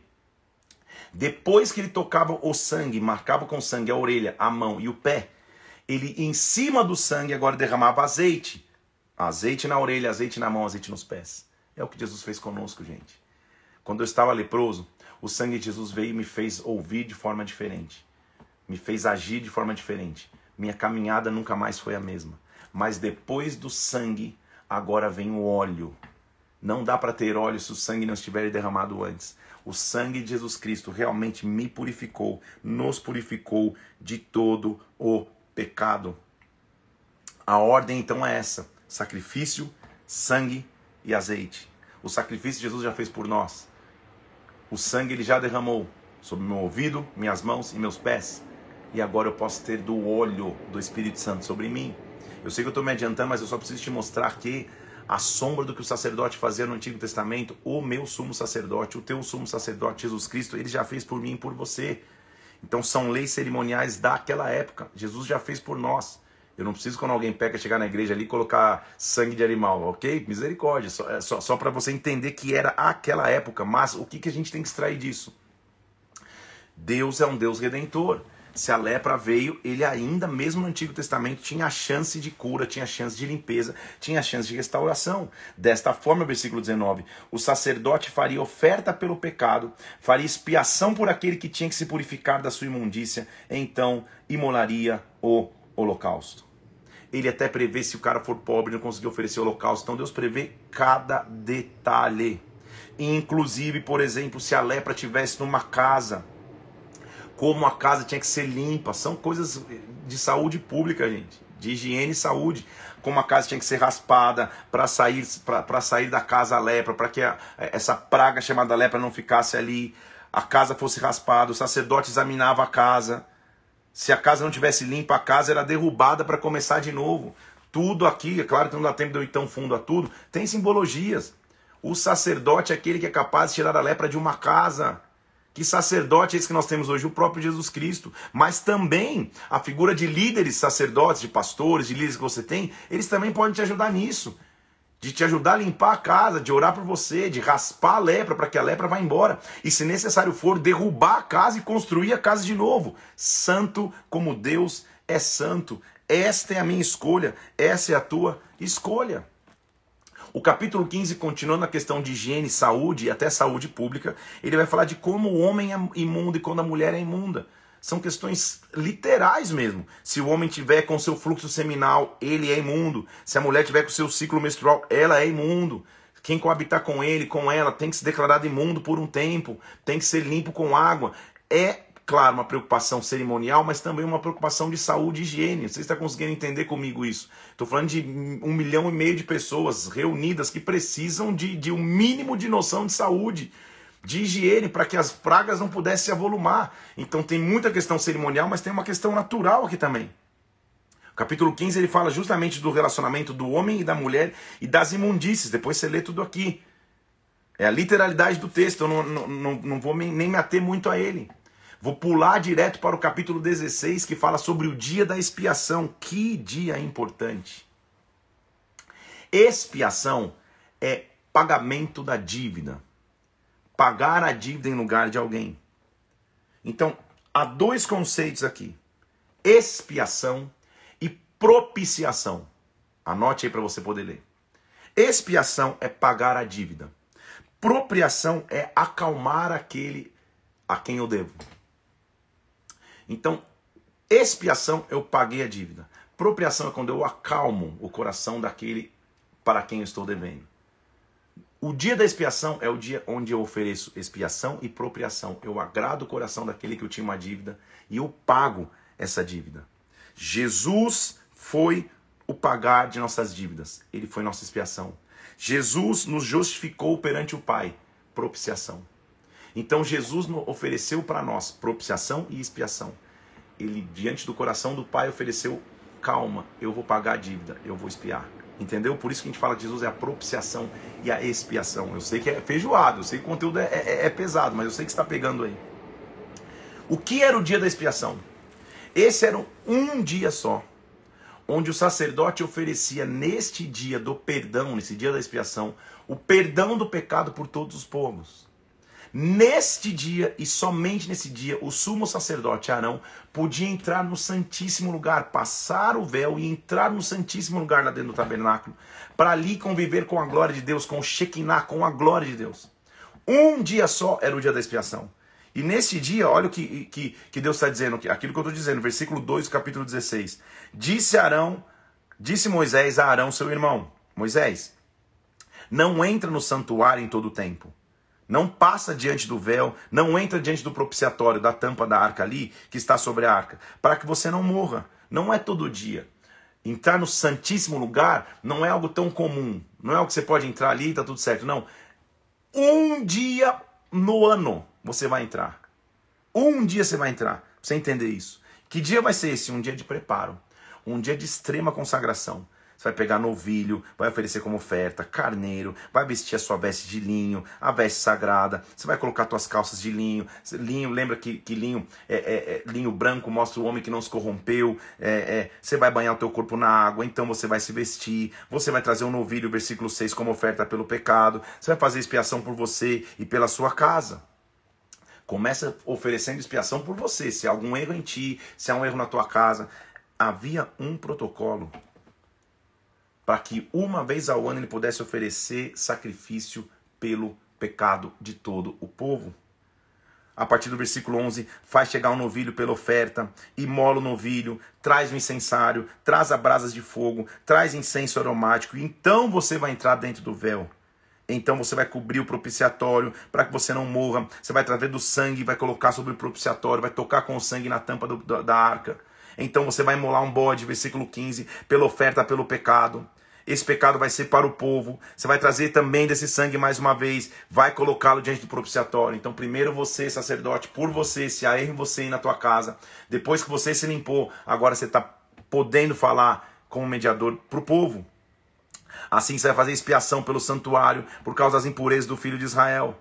Depois que ele tocava o sangue, marcava com sangue a orelha, a mão e o pé, ele em cima do sangue agora derramava azeite. Azeite na orelha, azeite na mão, azeite nos pés. É o que Jesus fez conosco, gente. Quando eu estava leproso, o sangue de Jesus veio e me fez ouvir de forma diferente, me fez agir de forma diferente. Minha caminhada nunca mais foi a mesma. Mas depois do sangue, agora vem o óleo. Não dá para ter óleo se o sangue não estiver derramado antes. O sangue de Jesus Cristo realmente me purificou, nos purificou de todo o pecado. A ordem então é essa: sacrifício, sangue e azeite. O sacrifício Jesus já fez por nós. O sangue ele já derramou sobre meu ouvido, minhas mãos e meus pés. E agora eu posso ter do óleo do Espírito Santo sobre mim. Eu sei que eu estou me adiantando, mas eu só preciso te mostrar que a sombra do que o sacerdote fazia no Antigo Testamento, o meu sumo sacerdote, o teu sumo sacerdote Jesus Cristo, ele já fez por mim e por você. Então são leis cerimoniais daquela época. Jesus já fez por nós. Eu não preciso, quando alguém peca, chegar na igreja ali e colocar sangue de animal, ok? Misericórdia. Só, é, só, só para você entender que era aquela época. Mas o que, que a gente tem que extrair disso? Deus é um Deus redentor. Se a lepra veio, ele ainda, mesmo no Antigo Testamento, tinha a chance de cura, tinha a chance de limpeza, tinha a chance de restauração. Desta forma, versículo 19: o sacerdote faria oferta pelo pecado, faria expiação por aquele que tinha que se purificar da sua imundícia, então imolaria o holocausto ele até prevê se o cara for pobre e não conseguir oferecer o holocausto. Então Deus prevê cada detalhe. Inclusive, por exemplo, se a lepra tivesse numa casa, como a casa tinha que ser limpa, são coisas de saúde pública, gente, de higiene e saúde. Como a casa tinha que ser raspada para sair para sair da casa a lepra, para que a, essa praga chamada lepra não ficasse ali, a casa fosse raspada, o sacerdote examinava a casa se a casa não tivesse limpa, a casa era derrubada para começar de novo. Tudo aqui, é claro que não dá tempo de eu ir tão fundo a tudo, tem simbologias. O sacerdote é aquele que é capaz de tirar a lepra de uma casa. Que sacerdote é esse que nós temos hoje? O próprio Jesus Cristo. Mas também a figura de líderes, sacerdotes, de pastores, de líderes que você tem, eles também podem te ajudar nisso. De te ajudar a limpar a casa, de orar por você, de raspar a lepra para que a lepra vá embora. E se necessário for, derrubar a casa e construir a casa de novo. Santo como Deus é santo. Esta é a minha escolha, essa é a tua escolha. O capítulo 15, continuando na questão de higiene, saúde e até saúde pública, ele vai falar de como o homem é imundo e quando a mulher é imunda. São questões literais mesmo. Se o homem tiver com seu fluxo seminal, ele é imundo. Se a mulher tiver com seu ciclo menstrual, ela é imundo. Quem coabitar com ele, com ela, tem que se declarar imundo por um tempo, tem que ser limpo com água. É, claro, uma preocupação cerimonial, mas também uma preocupação de saúde e higiene. Você está conseguindo entender comigo isso? Estou falando de um milhão e meio de pessoas reunidas que precisam de, de um mínimo de noção de saúde de higiene para que as pragas não pudessem se avolumar. Então tem muita questão cerimonial, mas tem uma questão natural aqui também. O capítulo 15 ele fala justamente do relacionamento do homem e da mulher e das imundícies. Depois você lê tudo aqui. É a literalidade do texto, eu não, não, não, não vou nem me ater muito a ele. Vou pular direto para o capítulo 16, que fala sobre o dia da expiação. Que dia importante! Expiação é pagamento da dívida pagar a dívida em lugar de alguém. Então, há dois conceitos aqui: expiação e propiciação. Anote aí para você poder ler. Expiação é pagar a dívida. Propriação é acalmar aquele a quem eu devo. Então, expiação eu paguei a dívida. Propriação é quando eu acalmo o coração daquele para quem eu estou devendo. O dia da expiação é o dia onde eu ofereço expiação e propriação. Eu agrado o coração daquele que eu tinha uma dívida e eu pago essa dívida. Jesus foi o pagar de nossas dívidas. Ele foi nossa expiação. Jesus nos justificou perante o Pai, propiciação. Então Jesus ofereceu para nós propiciação e expiação. Ele diante do coração do Pai ofereceu calma, eu vou pagar a dívida, eu vou expiar. Entendeu? Por isso que a gente fala que Jesus é a propiciação e a expiação. Eu sei que é feijoado, eu sei que o conteúdo é, é, é pesado, mas eu sei que está pegando aí. O que era o dia da expiação? Esse era um dia só, onde o sacerdote oferecia neste dia do perdão, nesse dia da expiação, o perdão do pecado por todos os povos. Neste dia e somente nesse dia, o sumo sacerdote Arão podia entrar no Santíssimo Lugar, passar o véu e entrar no Santíssimo Lugar lá dentro do tabernáculo, para ali conviver com a glória de Deus, com o Shekinah, com a glória de Deus. Um dia só era o dia da expiação. E nesse dia, olha o que, que, que Deus está dizendo, aquilo que eu estou dizendo, versículo 2 capítulo 16. Disse Arão, disse Moisés a Arão, seu irmão, Moisés, não entra no santuário em todo o tempo não passa diante do véu, não entra diante do propiciatório, da tampa da arca ali, que está sobre a arca, para que você não morra. Não é todo dia. Entrar no santíssimo lugar não é algo tão comum. Não é algo que você pode entrar ali e está tudo certo. Não. Um dia no ano você vai entrar. Um dia você vai entrar. Você entender isso. Que dia vai ser esse? Um dia de preparo. Um dia de extrema consagração. Você vai pegar novilho, vai oferecer como oferta, carneiro, vai vestir a sua veste de linho, a veste sagrada, você vai colocar suas calças de linho. Linho, lembra que, que linho é, é, é, linho branco mostra o homem que não se corrompeu. É, é, você vai banhar o teu corpo na água, então você vai se vestir. Você vai trazer um novilho, versículo 6, como oferta pelo pecado. Você vai fazer expiação por você e pela sua casa. Começa oferecendo expiação por você. Se há algum erro em ti, se há um erro na tua casa. Havia um protocolo para que uma vez ao ano ele pudesse oferecer sacrifício pelo pecado de todo o povo. A partir do versículo 11, faz chegar um novilho pela oferta, imola o novilho, traz o incensário, traz a brasas de fogo, traz incenso aromático, e então você vai entrar dentro do véu. Então você vai cobrir o propiciatório para que você não morra. Você vai trazer do sangue, vai colocar sobre o propiciatório, vai tocar com o sangue na tampa do, da, da arca. Então você vai molar um bode, versículo 15, pela oferta pelo pecado. Esse pecado vai ser para o povo. Você vai trazer também desse sangue mais uma vez, vai colocá-lo diante do propiciatório. Então, primeiro você, sacerdote, por você, se há erro em você e na tua casa. Depois que você se limpou, agora você está podendo falar como mediador para o povo. Assim você vai fazer expiação pelo santuário por causa das impurezas do filho de Israel.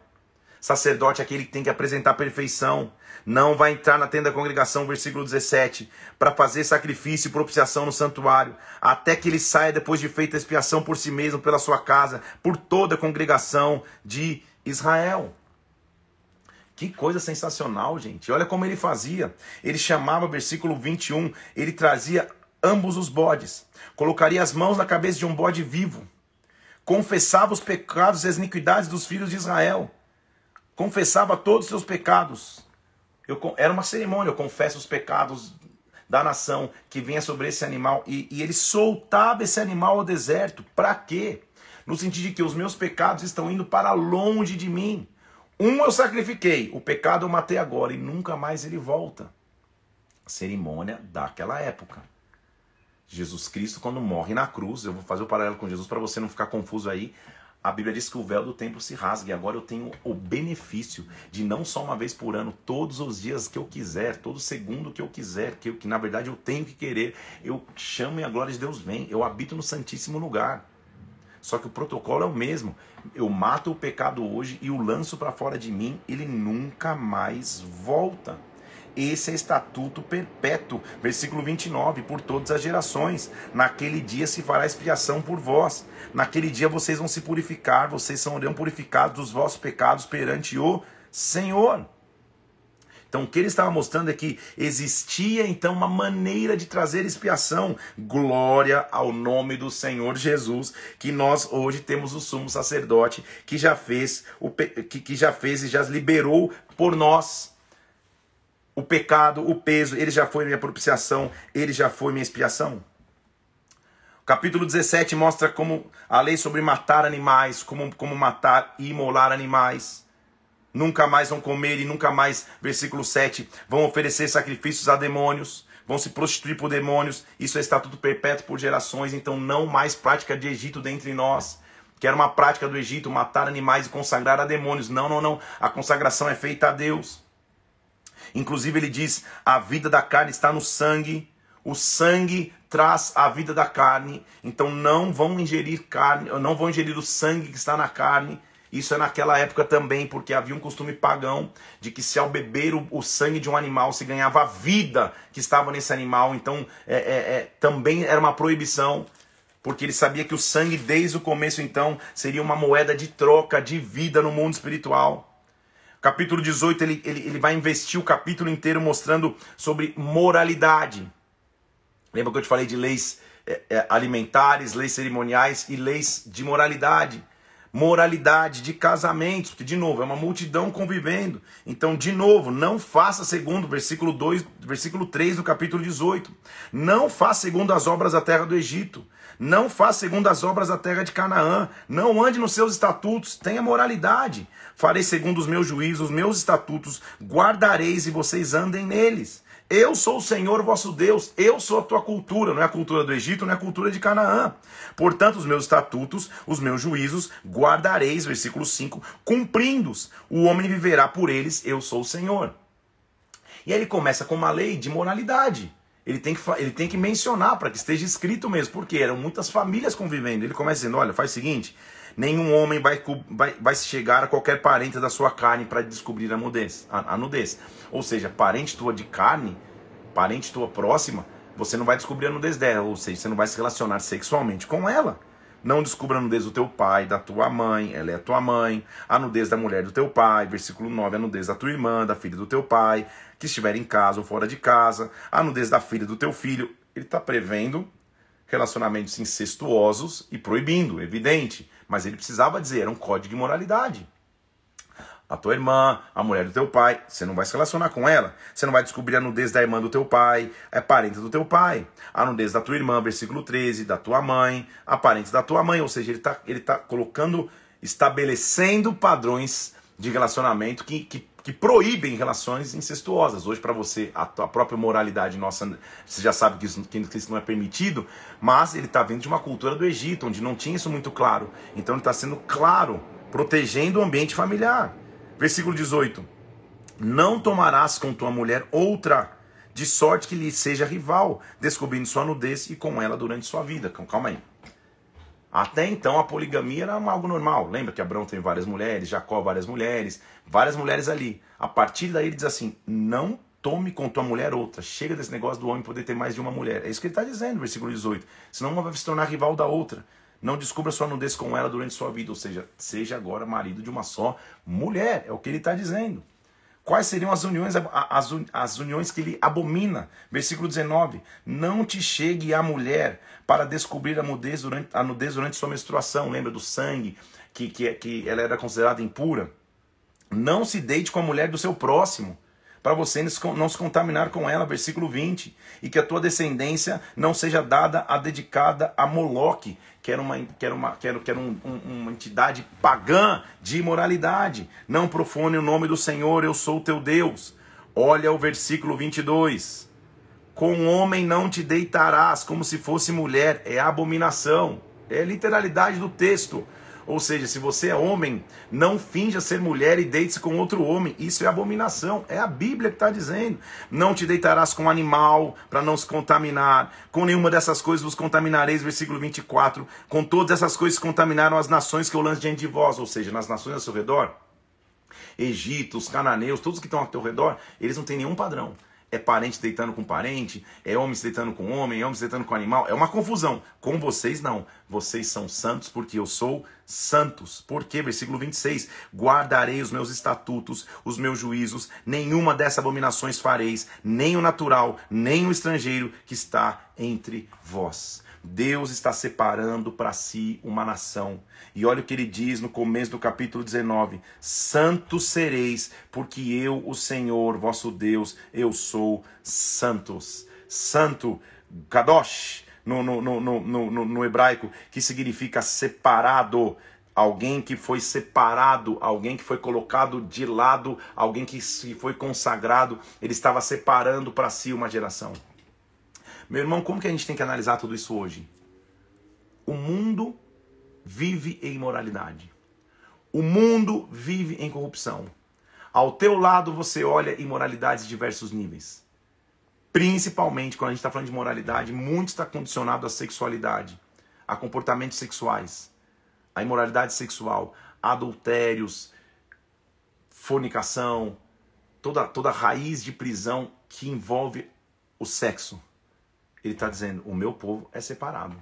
Sacerdote é aquele que tem que apresentar perfeição. Não vai entrar na tenda da congregação, versículo 17, para fazer sacrifício e propiciação no santuário, até que ele saia depois de feita expiação por si mesmo, pela sua casa, por toda a congregação de Israel. Que coisa sensacional, gente. Olha como ele fazia. Ele chamava, versículo 21, ele trazia ambos os bodes, colocaria as mãos na cabeça de um bode vivo, confessava os pecados e as iniquidades dos filhos de Israel, confessava todos os seus pecados. Eu, era uma cerimônia, eu confesso os pecados da nação que vinha sobre esse animal, e, e ele soltava esse animal ao deserto. Para quê? No sentido de que os meus pecados estão indo para longe de mim. Um eu sacrifiquei, o pecado eu matei agora e nunca mais ele volta. Cerimônia daquela época. Jesus Cristo, quando morre na cruz, eu vou fazer o paralelo com Jesus para você não ficar confuso aí. A Bíblia diz que o véu do templo se rasga e agora eu tenho o benefício de não só uma vez por ano, todos os dias que eu quiser, todo segundo que eu quiser, que, eu, que na verdade eu tenho que querer, eu chamo e a glória de Deus vem, eu habito no Santíssimo Lugar. Só que o protocolo é o mesmo. Eu mato o pecado hoje e o lanço para fora de mim, ele nunca mais volta. Esse é estatuto perpétuo. Versículo 29, por todas as gerações. Naquele dia se fará expiação por vós. Naquele dia vocês vão se purificar, vocês serão purificados dos vossos pecados perante o Senhor. Então, o que ele estava mostrando é que existia então uma maneira de trazer expiação. Glória ao nome do Senhor Jesus, que nós hoje temos o sumo sacerdote que já fez o que, que já fez e já liberou por nós o pecado, o peso, ele já foi minha propiciação, ele já foi minha expiação. O capítulo 17 mostra como a lei sobre matar animais, como, como matar e imolar animais. Nunca mais vão comer e nunca mais, versículo 7, vão oferecer sacrifícios a demônios, vão se prostituir por demônios. Isso é estatuto perpétuo por gerações, então não mais prática de Egito dentre nós que era uma prática do Egito, matar animais e consagrar a demônios. Não, não, não. A consagração é feita a Deus. Inclusive ele diz: a vida da carne está no sangue, o sangue traz a vida da carne, então não vão ingerir carne, não vão ingerir o sangue que está na carne. Isso é naquela época também, porque havia um costume pagão de que se ao beber o, o sangue de um animal se ganhava a vida que estava nesse animal. Então é, é, é, também era uma proibição, porque ele sabia que o sangue desde o começo então seria uma moeda de troca de vida no mundo espiritual. Capítulo 18, ele, ele, ele vai investir o capítulo inteiro mostrando sobre moralidade. Lembra que eu te falei de leis é, é, alimentares, leis cerimoniais e leis de moralidade? Moralidade de casamentos, porque de novo é uma multidão convivendo. Então, de novo, não faça segundo, versículo 2, versículo 3 do capítulo 18. Não faça segundo as obras da terra do Egito. Não faça segundo as obras da terra de Canaã. Não ande nos seus estatutos. Tenha moralidade. Farei segundo os meus juízos, os meus estatutos. Guardareis e vocês andem neles. Eu sou o Senhor vosso Deus, eu sou a tua cultura, não é a cultura do Egito, não é a cultura de Canaã. Portanto, os meus estatutos, os meus juízos, guardareis, versículo 5, cumprindo-os. O homem viverá por eles, eu sou o Senhor. E aí ele começa com uma lei de moralidade ele tem que, ele tem que mencionar para que esteja escrito mesmo, porque eram muitas famílias convivendo. Ele começa dizendo: olha, faz o seguinte: nenhum homem vai, vai, vai chegar a qualquer parente da sua carne para descobrir a nudez, a, a nudez. Ou seja, parente tua de carne, parente tua próxima, você não vai descobrir a nudez dela, ou seja, você não vai se relacionar sexualmente com ela. Não descubra a nudez do teu pai, da tua mãe, ela é tua mãe, a nudez da mulher do teu pai, versículo 9, a nudez da tua irmã, da filha do teu pai, que estiver em casa ou fora de casa, a nudez da filha do teu filho. Ele está prevendo relacionamentos incestuosos e proibindo, evidente. Mas ele precisava dizer, era um código de moralidade a tua irmã, a mulher do teu pai, você não vai se relacionar com ela. Você não vai descobrir a nudez da irmã do teu pai, é parente do teu pai. A nudez da tua irmã, versículo 13, da tua mãe, a parente da tua mãe. Ou seja, ele está ele tá colocando, estabelecendo padrões de relacionamento que, que, que proíbem relações incestuosas. Hoje, para você, a, a, própria moralidade nossa, você já sabe que isso, que isso não é permitido, mas ele está vindo de uma cultura do Egito, onde não tinha isso muito claro. Então, ele está sendo claro, protegendo o ambiente familiar. Versículo 18: Não tomarás com tua mulher outra, de sorte que lhe seja rival, descobrindo sua nudez e com ela durante sua vida. Calma aí. Até então a poligamia era algo normal. Lembra que Abraão tem várias mulheres, Jacó várias mulheres, várias mulheres ali. A partir daí ele diz assim: não tome com tua mulher outra. Chega desse negócio do homem poder ter mais de uma mulher. É isso que ele está dizendo, versículo 18. Senão uma vai se tornar rival da outra. Não descubra sua nudez com ela durante sua vida. Ou seja, seja agora marido de uma só mulher. É o que ele está dizendo. Quais seriam as uniões, as, as uniões que ele abomina? Versículo 19: Não te chegue a mulher para descobrir a nudez durante, a nudez durante sua menstruação. Lembra do sangue, que, que, que ela era considerada impura? Não se deite com a mulher do seu próximo, para você não se contaminar com ela. Versículo 20: E que a tua descendência não seja dada a dedicada a Moloque, que era uma, que era uma, que era, que era um, um, uma entidade pagã de imoralidade. Não profone o nome do Senhor, eu sou teu Deus. Olha o versículo 22. Com homem não te deitarás como se fosse mulher, é abominação. É literalidade do texto. Ou seja, se você é homem, não finja ser mulher e deite-se com outro homem. Isso é abominação. É a Bíblia que está dizendo. Não te deitarás com animal para não se contaminar. Com nenhuma dessas coisas vos contaminareis. Versículo 24. Com todas essas coisas contaminaram as nações que eu lanço diante de vós. Ou seja, nas nações ao seu redor. Egito, os cananeus, todos que estão ao teu redor, eles não têm nenhum padrão é parente deitando com parente, é homem se deitando com homem, é homem se deitando com animal. É uma confusão. Com vocês, não. Vocês são santos porque eu sou santos. Por quê? Versículo 26. Guardarei os meus estatutos, os meus juízos, nenhuma dessas abominações fareis, nem o natural, nem o estrangeiro que está entre vós. Deus está separando para si uma nação. E olha o que ele diz no começo do capítulo 19: Santos sereis, porque eu, o Senhor, vosso Deus, eu sou santos. Santo, Kadosh, no, no, no, no, no, no hebraico, que significa separado alguém que foi separado, alguém que foi colocado de lado, alguém que se foi consagrado, ele estava separando para si uma geração. Meu irmão, como que a gente tem que analisar tudo isso hoje? O mundo vive em imoralidade. O mundo vive em corrupção. Ao teu lado você olha imoralidades de diversos níveis. Principalmente quando a gente está falando de moralidade, muito está condicionado à sexualidade, a comportamentos sexuais, a imoralidade sexual, adultérios, fornicação, toda, toda raiz de prisão que envolve o sexo. Ele está dizendo: o meu povo é separado.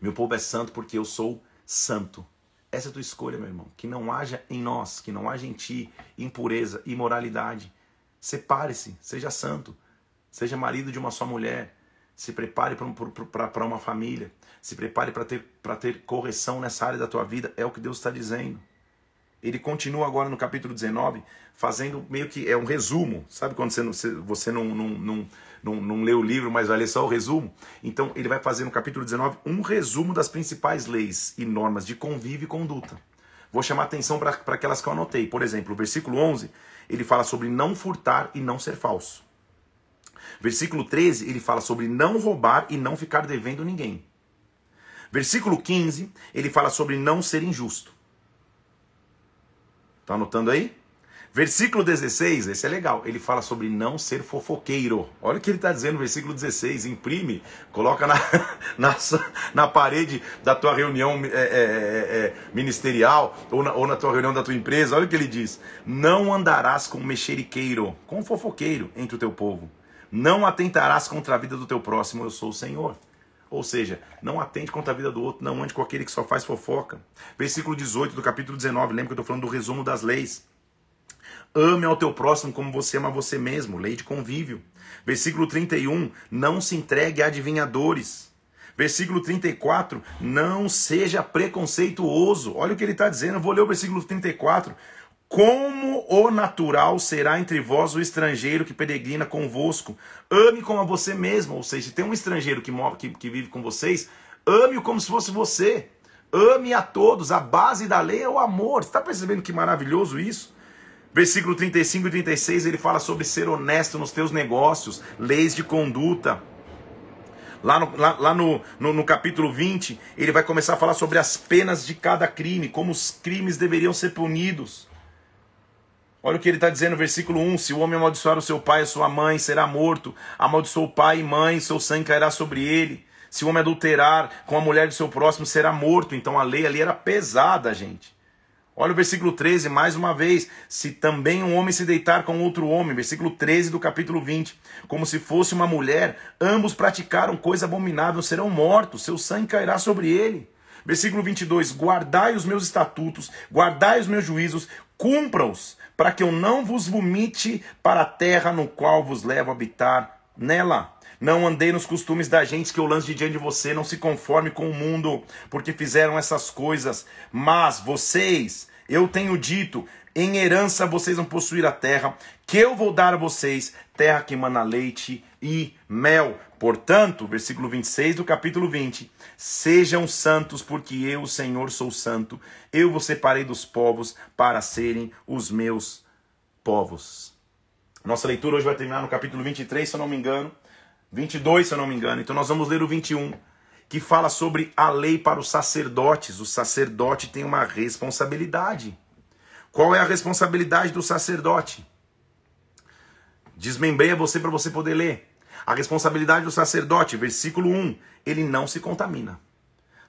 Meu povo é santo porque eu sou santo. Essa é a tua escolha, meu irmão. Que não haja em nós, que não haja em ti impureza, imoralidade. Separe-se, seja santo. Seja marido de uma só mulher. Se prepare para uma família. Se prepare para ter, ter correção nessa área da tua vida. É o que Deus está dizendo. Ele continua agora no capítulo 19, fazendo meio que é um resumo. Sabe quando você, não, você não, não, não não, não lê o livro, mas vai ler só o resumo. Então, ele vai fazer no capítulo 19 um resumo das principais leis e normas de convívio e conduta. Vou chamar atenção para aquelas que eu anotei. Por exemplo, o versículo 11, ele fala sobre não furtar e não ser falso. Versículo 13, ele fala sobre não roubar e não ficar devendo ninguém. Versículo 15, ele fala sobre não ser injusto. Tá anotando aí? Versículo 16, esse é legal. Ele fala sobre não ser fofoqueiro. Olha o que ele está dizendo no versículo 16. Imprime, coloca na, *laughs* na, na parede da tua reunião é, é, é, é, ministerial ou na, ou na tua reunião da tua empresa. Olha o que ele diz: Não andarás com mexeriqueiro, com fofoqueiro entre o teu povo. Não atentarás contra a vida do teu próximo, eu sou o Senhor. Ou seja, não atente contra a vida do outro, não ande com aquele que só faz fofoca. Versículo 18 do capítulo 19, lembra que eu estou falando do resumo das leis. Ame ao teu próximo como você ama você mesmo. Lei de convívio. Versículo 31. Não se entregue a adivinhadores. Versículo 34. Não seja preconceituoso. Olha o que ele está dizendo. Eu vou ler o versículo 34. Como o natural será entre vós o estrangeiro que peregrina convosco. Ame como a você mesmo. Ou seja, se tem um estrangeiro que, mora, que, que vive com vocês, ame-o como se fosse você. Ame a todos. A base da lei é o amor. Você está percebendo que maravilhoso isso? Versículo 35 e 36 ele fala sobre ser honesto nos teus negócios, leis de conduta. Lá, no, lá, lá no, no, no, capítulo 20, ele vai começar a falar sobre as penas de cada crime, como os crimes deveriam ser punidos. Olha o que ele está dizendo no versículo 1: Se o homem amaldiçoar o seu pai e sua mãe, será morto. Amaldiçoou o pai e mãe, seu sangue cairá sobre ele. Se o homem adulterar com a mulher do seu próximo, será morto. Então a lei ali era pesada, gente. Olha o versículo 13, mais uma vez. Se também um homem se deitar com outro homem, versículo 13 do capítulo 20, como se fosse uma mulher, ambos praticaram coisa abominável, serão mortos, seu sangue cairá sobre ele. Versículo 22: Guardai os meus estatutos, guardai os meus juízos, cumpra-os, para que eu não vos vomite para a terra no qual vos levo a habitar nela. Não andei nos costumes da gente que eu lance de diante de você, não se conforme com o mundo, porque fizeram essas coisas. Mas vocês, eu tenho dito, em herança vocês vão possuir a terra, que eu vou dar a vocês, terra que mana leite e mel. Portanto, versículo 26 do capítulo 20: Sejam santos, porque eu, Senhor, sou santo. Eu vos separei dos povos para serem os meus povos. Nossa leitura hoje vai terminar no capítulo 23, se eu não me engano. 22, se eu não me engano. Então nós vamos ler o 21, que fala sobre a lei para os sacerdotes. O sacerdote tem uma responsabilidade. Qual é a responsabilidade do sacerdote? Desmembrei a você para você poder ler. A responsabilidade do sacerdote, versículo 1, ele não se contamina.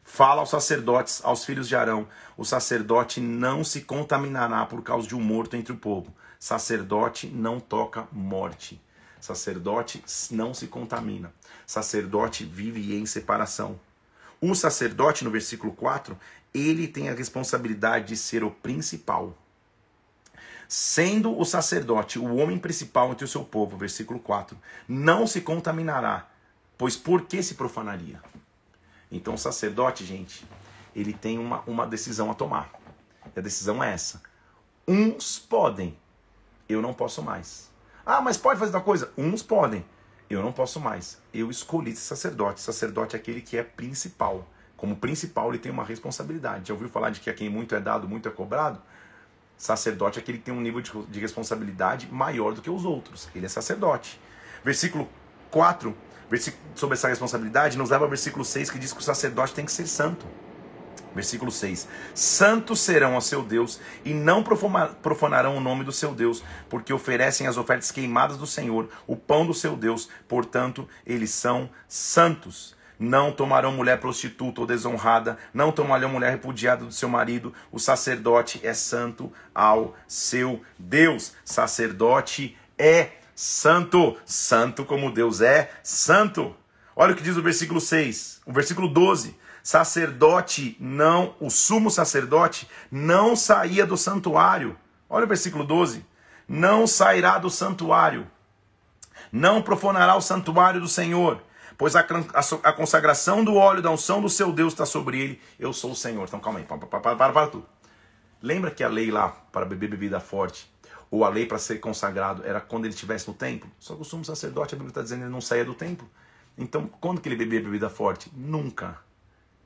Fala aos sacerdotes, aos filhos de Arão: o sacerdote não se contaminará por causa de um morto entre o povo. Sacerdote não toca morte. Sacerdote não se contamina. Sacerdote vive em separação. O sacerdote, no versículo 4, ele tem a responsabilidade de ser o principal. Sendo o sacerdote o homem principal entre o seu povo, versículo 4, não se contaminará, pois por que se profanaria? Então o sacerdote, gente, ele tem uma, uma decisão a tomar. E a decisão é essa. Uns podem, eu não posso mais. Ah, mas pode fazer tal coisa? Uns podem. Eu não posso mais. Eu escolhi esse sacerdote. Sacerdote é aquele que é principal. Como principal, ele tem uma responsabilidade. Já ouviu falar de que a quem muito é dado, muito é cobrado? Sacerdote é aquele que tem um nível de, de responsabilidade maior do que os outros. Ele é sacerdote. Versículo 4, sobre essa responsabilidade, nos leva ao versículo 6 que diz que o sacerdote tem que ser santo. Versículo 6: Santos serão a seu Deus e não profanarão o nome do seu Deus, porque oferecem as ofertas queimadas do Senhor, o pão do seu Deus, portanto, eles são santos. Não tomarão mulher prostituta ou desonrada, não tomarão mulher repudiada do seu marido. O sacerdote é santo ao seu Deus. Sacerdote é santo, santo como Deus é santo. Olha o que diz o versículo 6, o versículo 12 sacerdote não, o sumo sacerdote não saía do santuário. Olha o versículo 12. Não sairá do santuário, não profanará o santuário do Senhor, pois a, a, a consagração do óleo da unção do seu Deus está sobre ele. Eu sou o Senhor. Então calma aí, para, para, para, para, tudo. Lembra que a lei lá para beber bebida forte, ou a lei para ser consagrado, era quando ele estivesse no templo? Só que o sumo sacerdote, a Bíblia está dizendo, ele não saía do templo. Então, quando que ele bebia bebida forte? Nunca.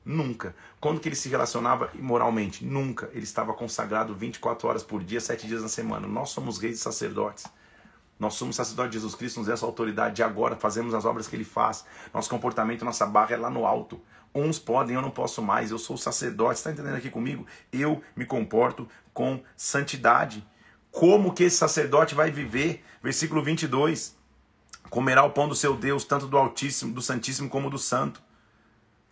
Nunca. Quando que ele se relacionava imoralmente? Nunca. Ele estava consagrado 24 horas por dia, 7 dias na semana. Nós somos reis e sacerdotes. Nós somos sacerdotes de Jesus Cristo, nos essa autoridade de agora, fazemos as obras que ele faz. Nosso comportamento, nossa barra é lá no alto. Uns podem, eu não posso mais. Eu sou sacerdote, está entendendo aqui comigo? Eu me comporto com santidade. Como que esse sacerdote vai viver? Versículo 22. Comerá o pão do seu Deus, tanto do Altíssimo, do Santíssimo como do Santo.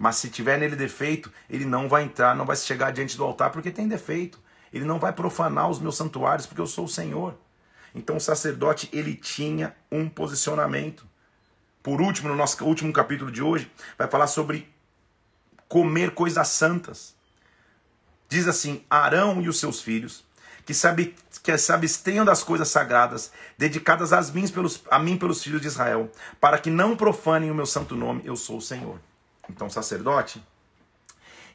Mas se tiver nele defeito, ele não vai entrar, não vai chegar diante do altar porque tem defeito. Ele não vai profanar os meus santuários porque eu sou o Senhor. Então o sacerdote ele tinha um posicionamento. Por último, no nosso último capítulo de hoje, vai falar sobre comer coisas santas. Diz assim: Arão e os seus filhos, que sabe que se abstenham das coisas sagradas, dedicadas mim pelos, a mim pelos filhos de Israel, para que não profanem o meu santo nome, eu sou o Senhor. Então, sacerdote,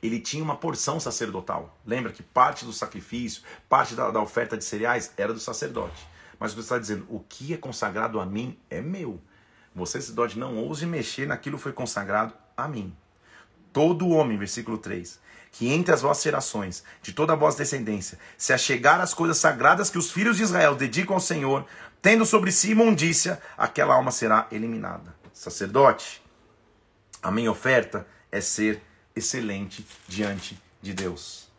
ele tinha uma porção sacerdotal. Lembra que parte do sacrifício, parte da, da oferta de cereais era do sacerdote. Mas você está dizendo, o que é consagrado a mim é meu. Você, sacerdote, não ouse mexer naquilo que foi consagrado a mim. Todo homem, versículo 3, que entre as vossas gerações, de toda a vossa descendência, se achegar às coisas sagradas que os filhos de Israel dedicam ao Senhor, tendo sobre si imundícia, aquela alma será eliminada. Sacerdote, a minha oferta é ser excelente diante de Deus.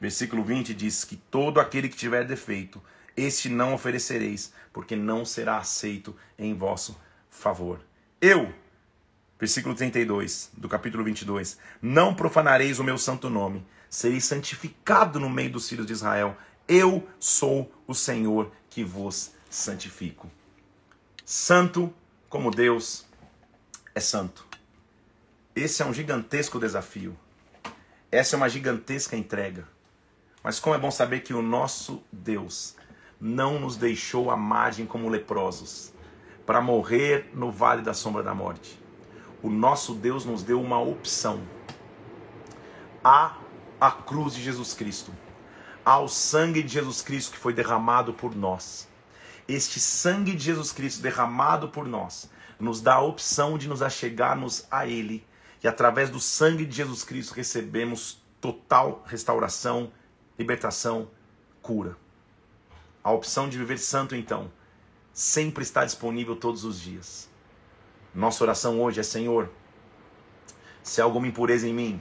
Versículo 20 diz que todo aquele que tiver defeito, este não oferecereis, porque não será aceito em vosso favor. Eu Versículo 32 do capítulo 22. Não profanareis o meu santo nome, sereis santificado no meio dos filhos de Israel. Eu sou o Senhor que vos santifico. Santo como Deus é santo. Esse é um gigantesco desafio. Essa é uma gigantesca entrega. Mas como é bom saber que o nosso Deus não nos deixou à margem como leprosos, para morrer no vale da sombra da morte. O nosso Deus nos deu uma opção. Há a cruz de Jesus Cristo. Há o sangue de Jesus Cristo que foi derramado por nós. Este sangue de Jesus Cristo derramado por nós nos dá a opção de nos achegarmos a Ele. E através do sangue de Jesus Cristo recebemos total restauração, libertação, cura. A opção de viver santo, então, sempre está disponível todos os dias. Nossa oração hoje é: Senhor, se há alguma impureza em mim,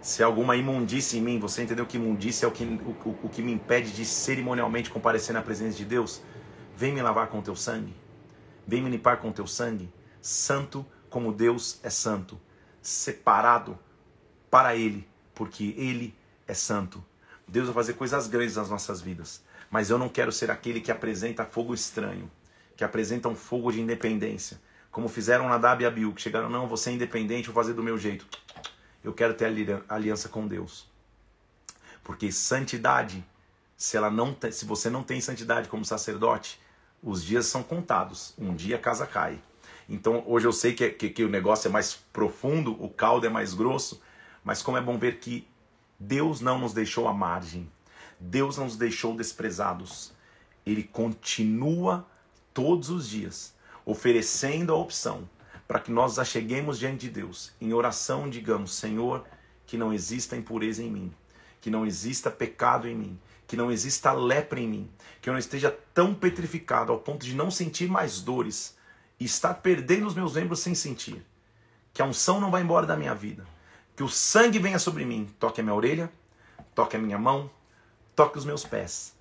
se há alguma imundícia em mim, você entendeu que imundícia é o que, o, o que me impede de cerimonialmente comparecer na presença de Deus? Vem me lavar com teu sangue, vem me limpar com teu sangue, santo como Deus é santo, separado para Ele, porque Ele é santo. Deus vai fazer coisas grandes nas nossas vidas. Mas eu não quero ser aquele que apresenta fogo estranho, que apresenta um fogo de independência, como fizeram Nadab e Abiú, que chegaram, não, você é independente, vou fazer do meu jeito. Eu quero ter aliança com Deus. Porque santidade, se ela não se você não tem santidade como sacerdote, os dias são contados. Um dia a casa cai. Então hoje eu sei que, que, que o negócio é mais profundo, o caldo é mais grosso, mas como é bom ver que Deus não nos deixou à margem. Deus não nos deixou desprezados. Ele continua todos os dias oferecendo a opção para que nós acheguemos diante de Deus em oração, digamos: Senhor, que não exista impureza em mim, que não exista pecado em mim, que não exista lepra em mim, que eu não esteja tão petrificado ao ponto de não sentir mais dores e estar perdendo os meus membros sem sentir. Que a unção não vá embora da minha vida. Que o sangue venha sobre mim, toque a minha orelha, toque a minha mão, toque os meus pés.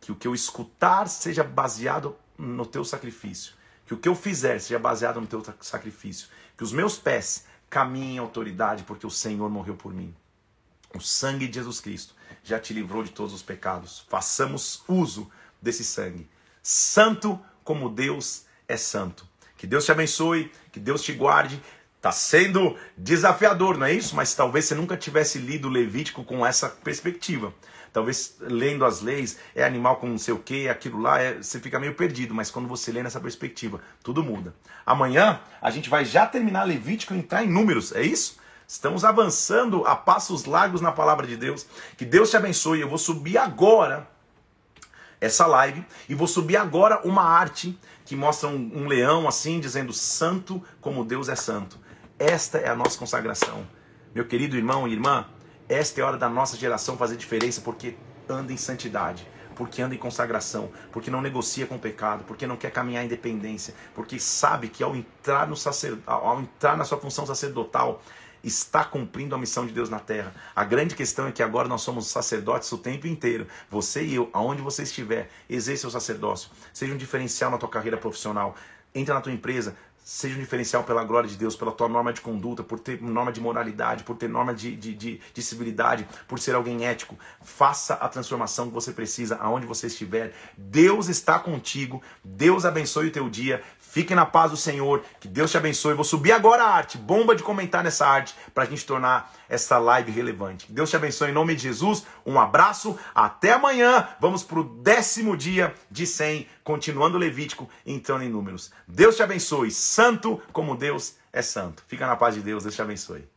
Que o que eu escutar seja baseado no teu sacrifício. Que o que eu fizer seja baseado no teu sacrifício. Que os meus pés caminhem em autoridade, porque o Senhor morreu por mim. O sangue de Jesus Cristo já te livrou de todos os pecados. Façamos uso desse sangue. Santo como Deus é santo. Que Deus te abençoe, que Deus te guarde. Está sendo desafiador, não é isso? Mas talvez você nunca tivesse lido Levítico com essa perspectiva. Talvez lendo as leis, é animal com não sei o que, aquilo lá, é, você fica meio perdido, mas quando você lê nessa perspectiva, tudo muda. Amanhã a gente vai já terminar Levítico e entrar em números, é isso? Estamos avançando a passos largos na palavra de Deus. Que Deus te abençoe. Eu vou subir agora essa live e vou subir agora uma arte que mostra um, um leão assim, dizendo santo como Deus é santo. Esta é a nossa consagração. Meu querido irmão e irmã, esta é a hora da nossa geração fazer diferença porque anda em santidade, porque anda em consagração, porque não negocia com o pecado, porque não quer caminhar em independência, porque sabe que ao entrar, no sacer, ao entrar na sua função sacerdotal, está cumprindo a missão de Deus na terra. A grande questão é que agora nós somos sacerdotes o tempo inteiro. Você e eu, aonde você estiver, exerça o sacerdócio. Seja um diferencial na tua carreira profissional. Entra na tua empresa, seja um diferencial pela glória de Deus, pela tua norma de conduta, por ter norma de moralidade, por ter norma de, de, de, de civilidade, por ser alguém ético. Faça a transformação que você precisa aonde você estiver. Deus está contigo. Deus abençoe o teu dia. Fique na paz do Senhor. Que Deus te abençoe. Vou subir agora a arte, bomba de comentar nessa arte, para a gente tornar essa live relevante. Deus te abençoe em nome de Jesus. Um abraço. Até amanhã. Vamos para o décimo dia de 100, continuando Levítico, entrando em números. Deus te abençoe santo como Deus é santo. Fica na paz de Deus, Deus te abençoe.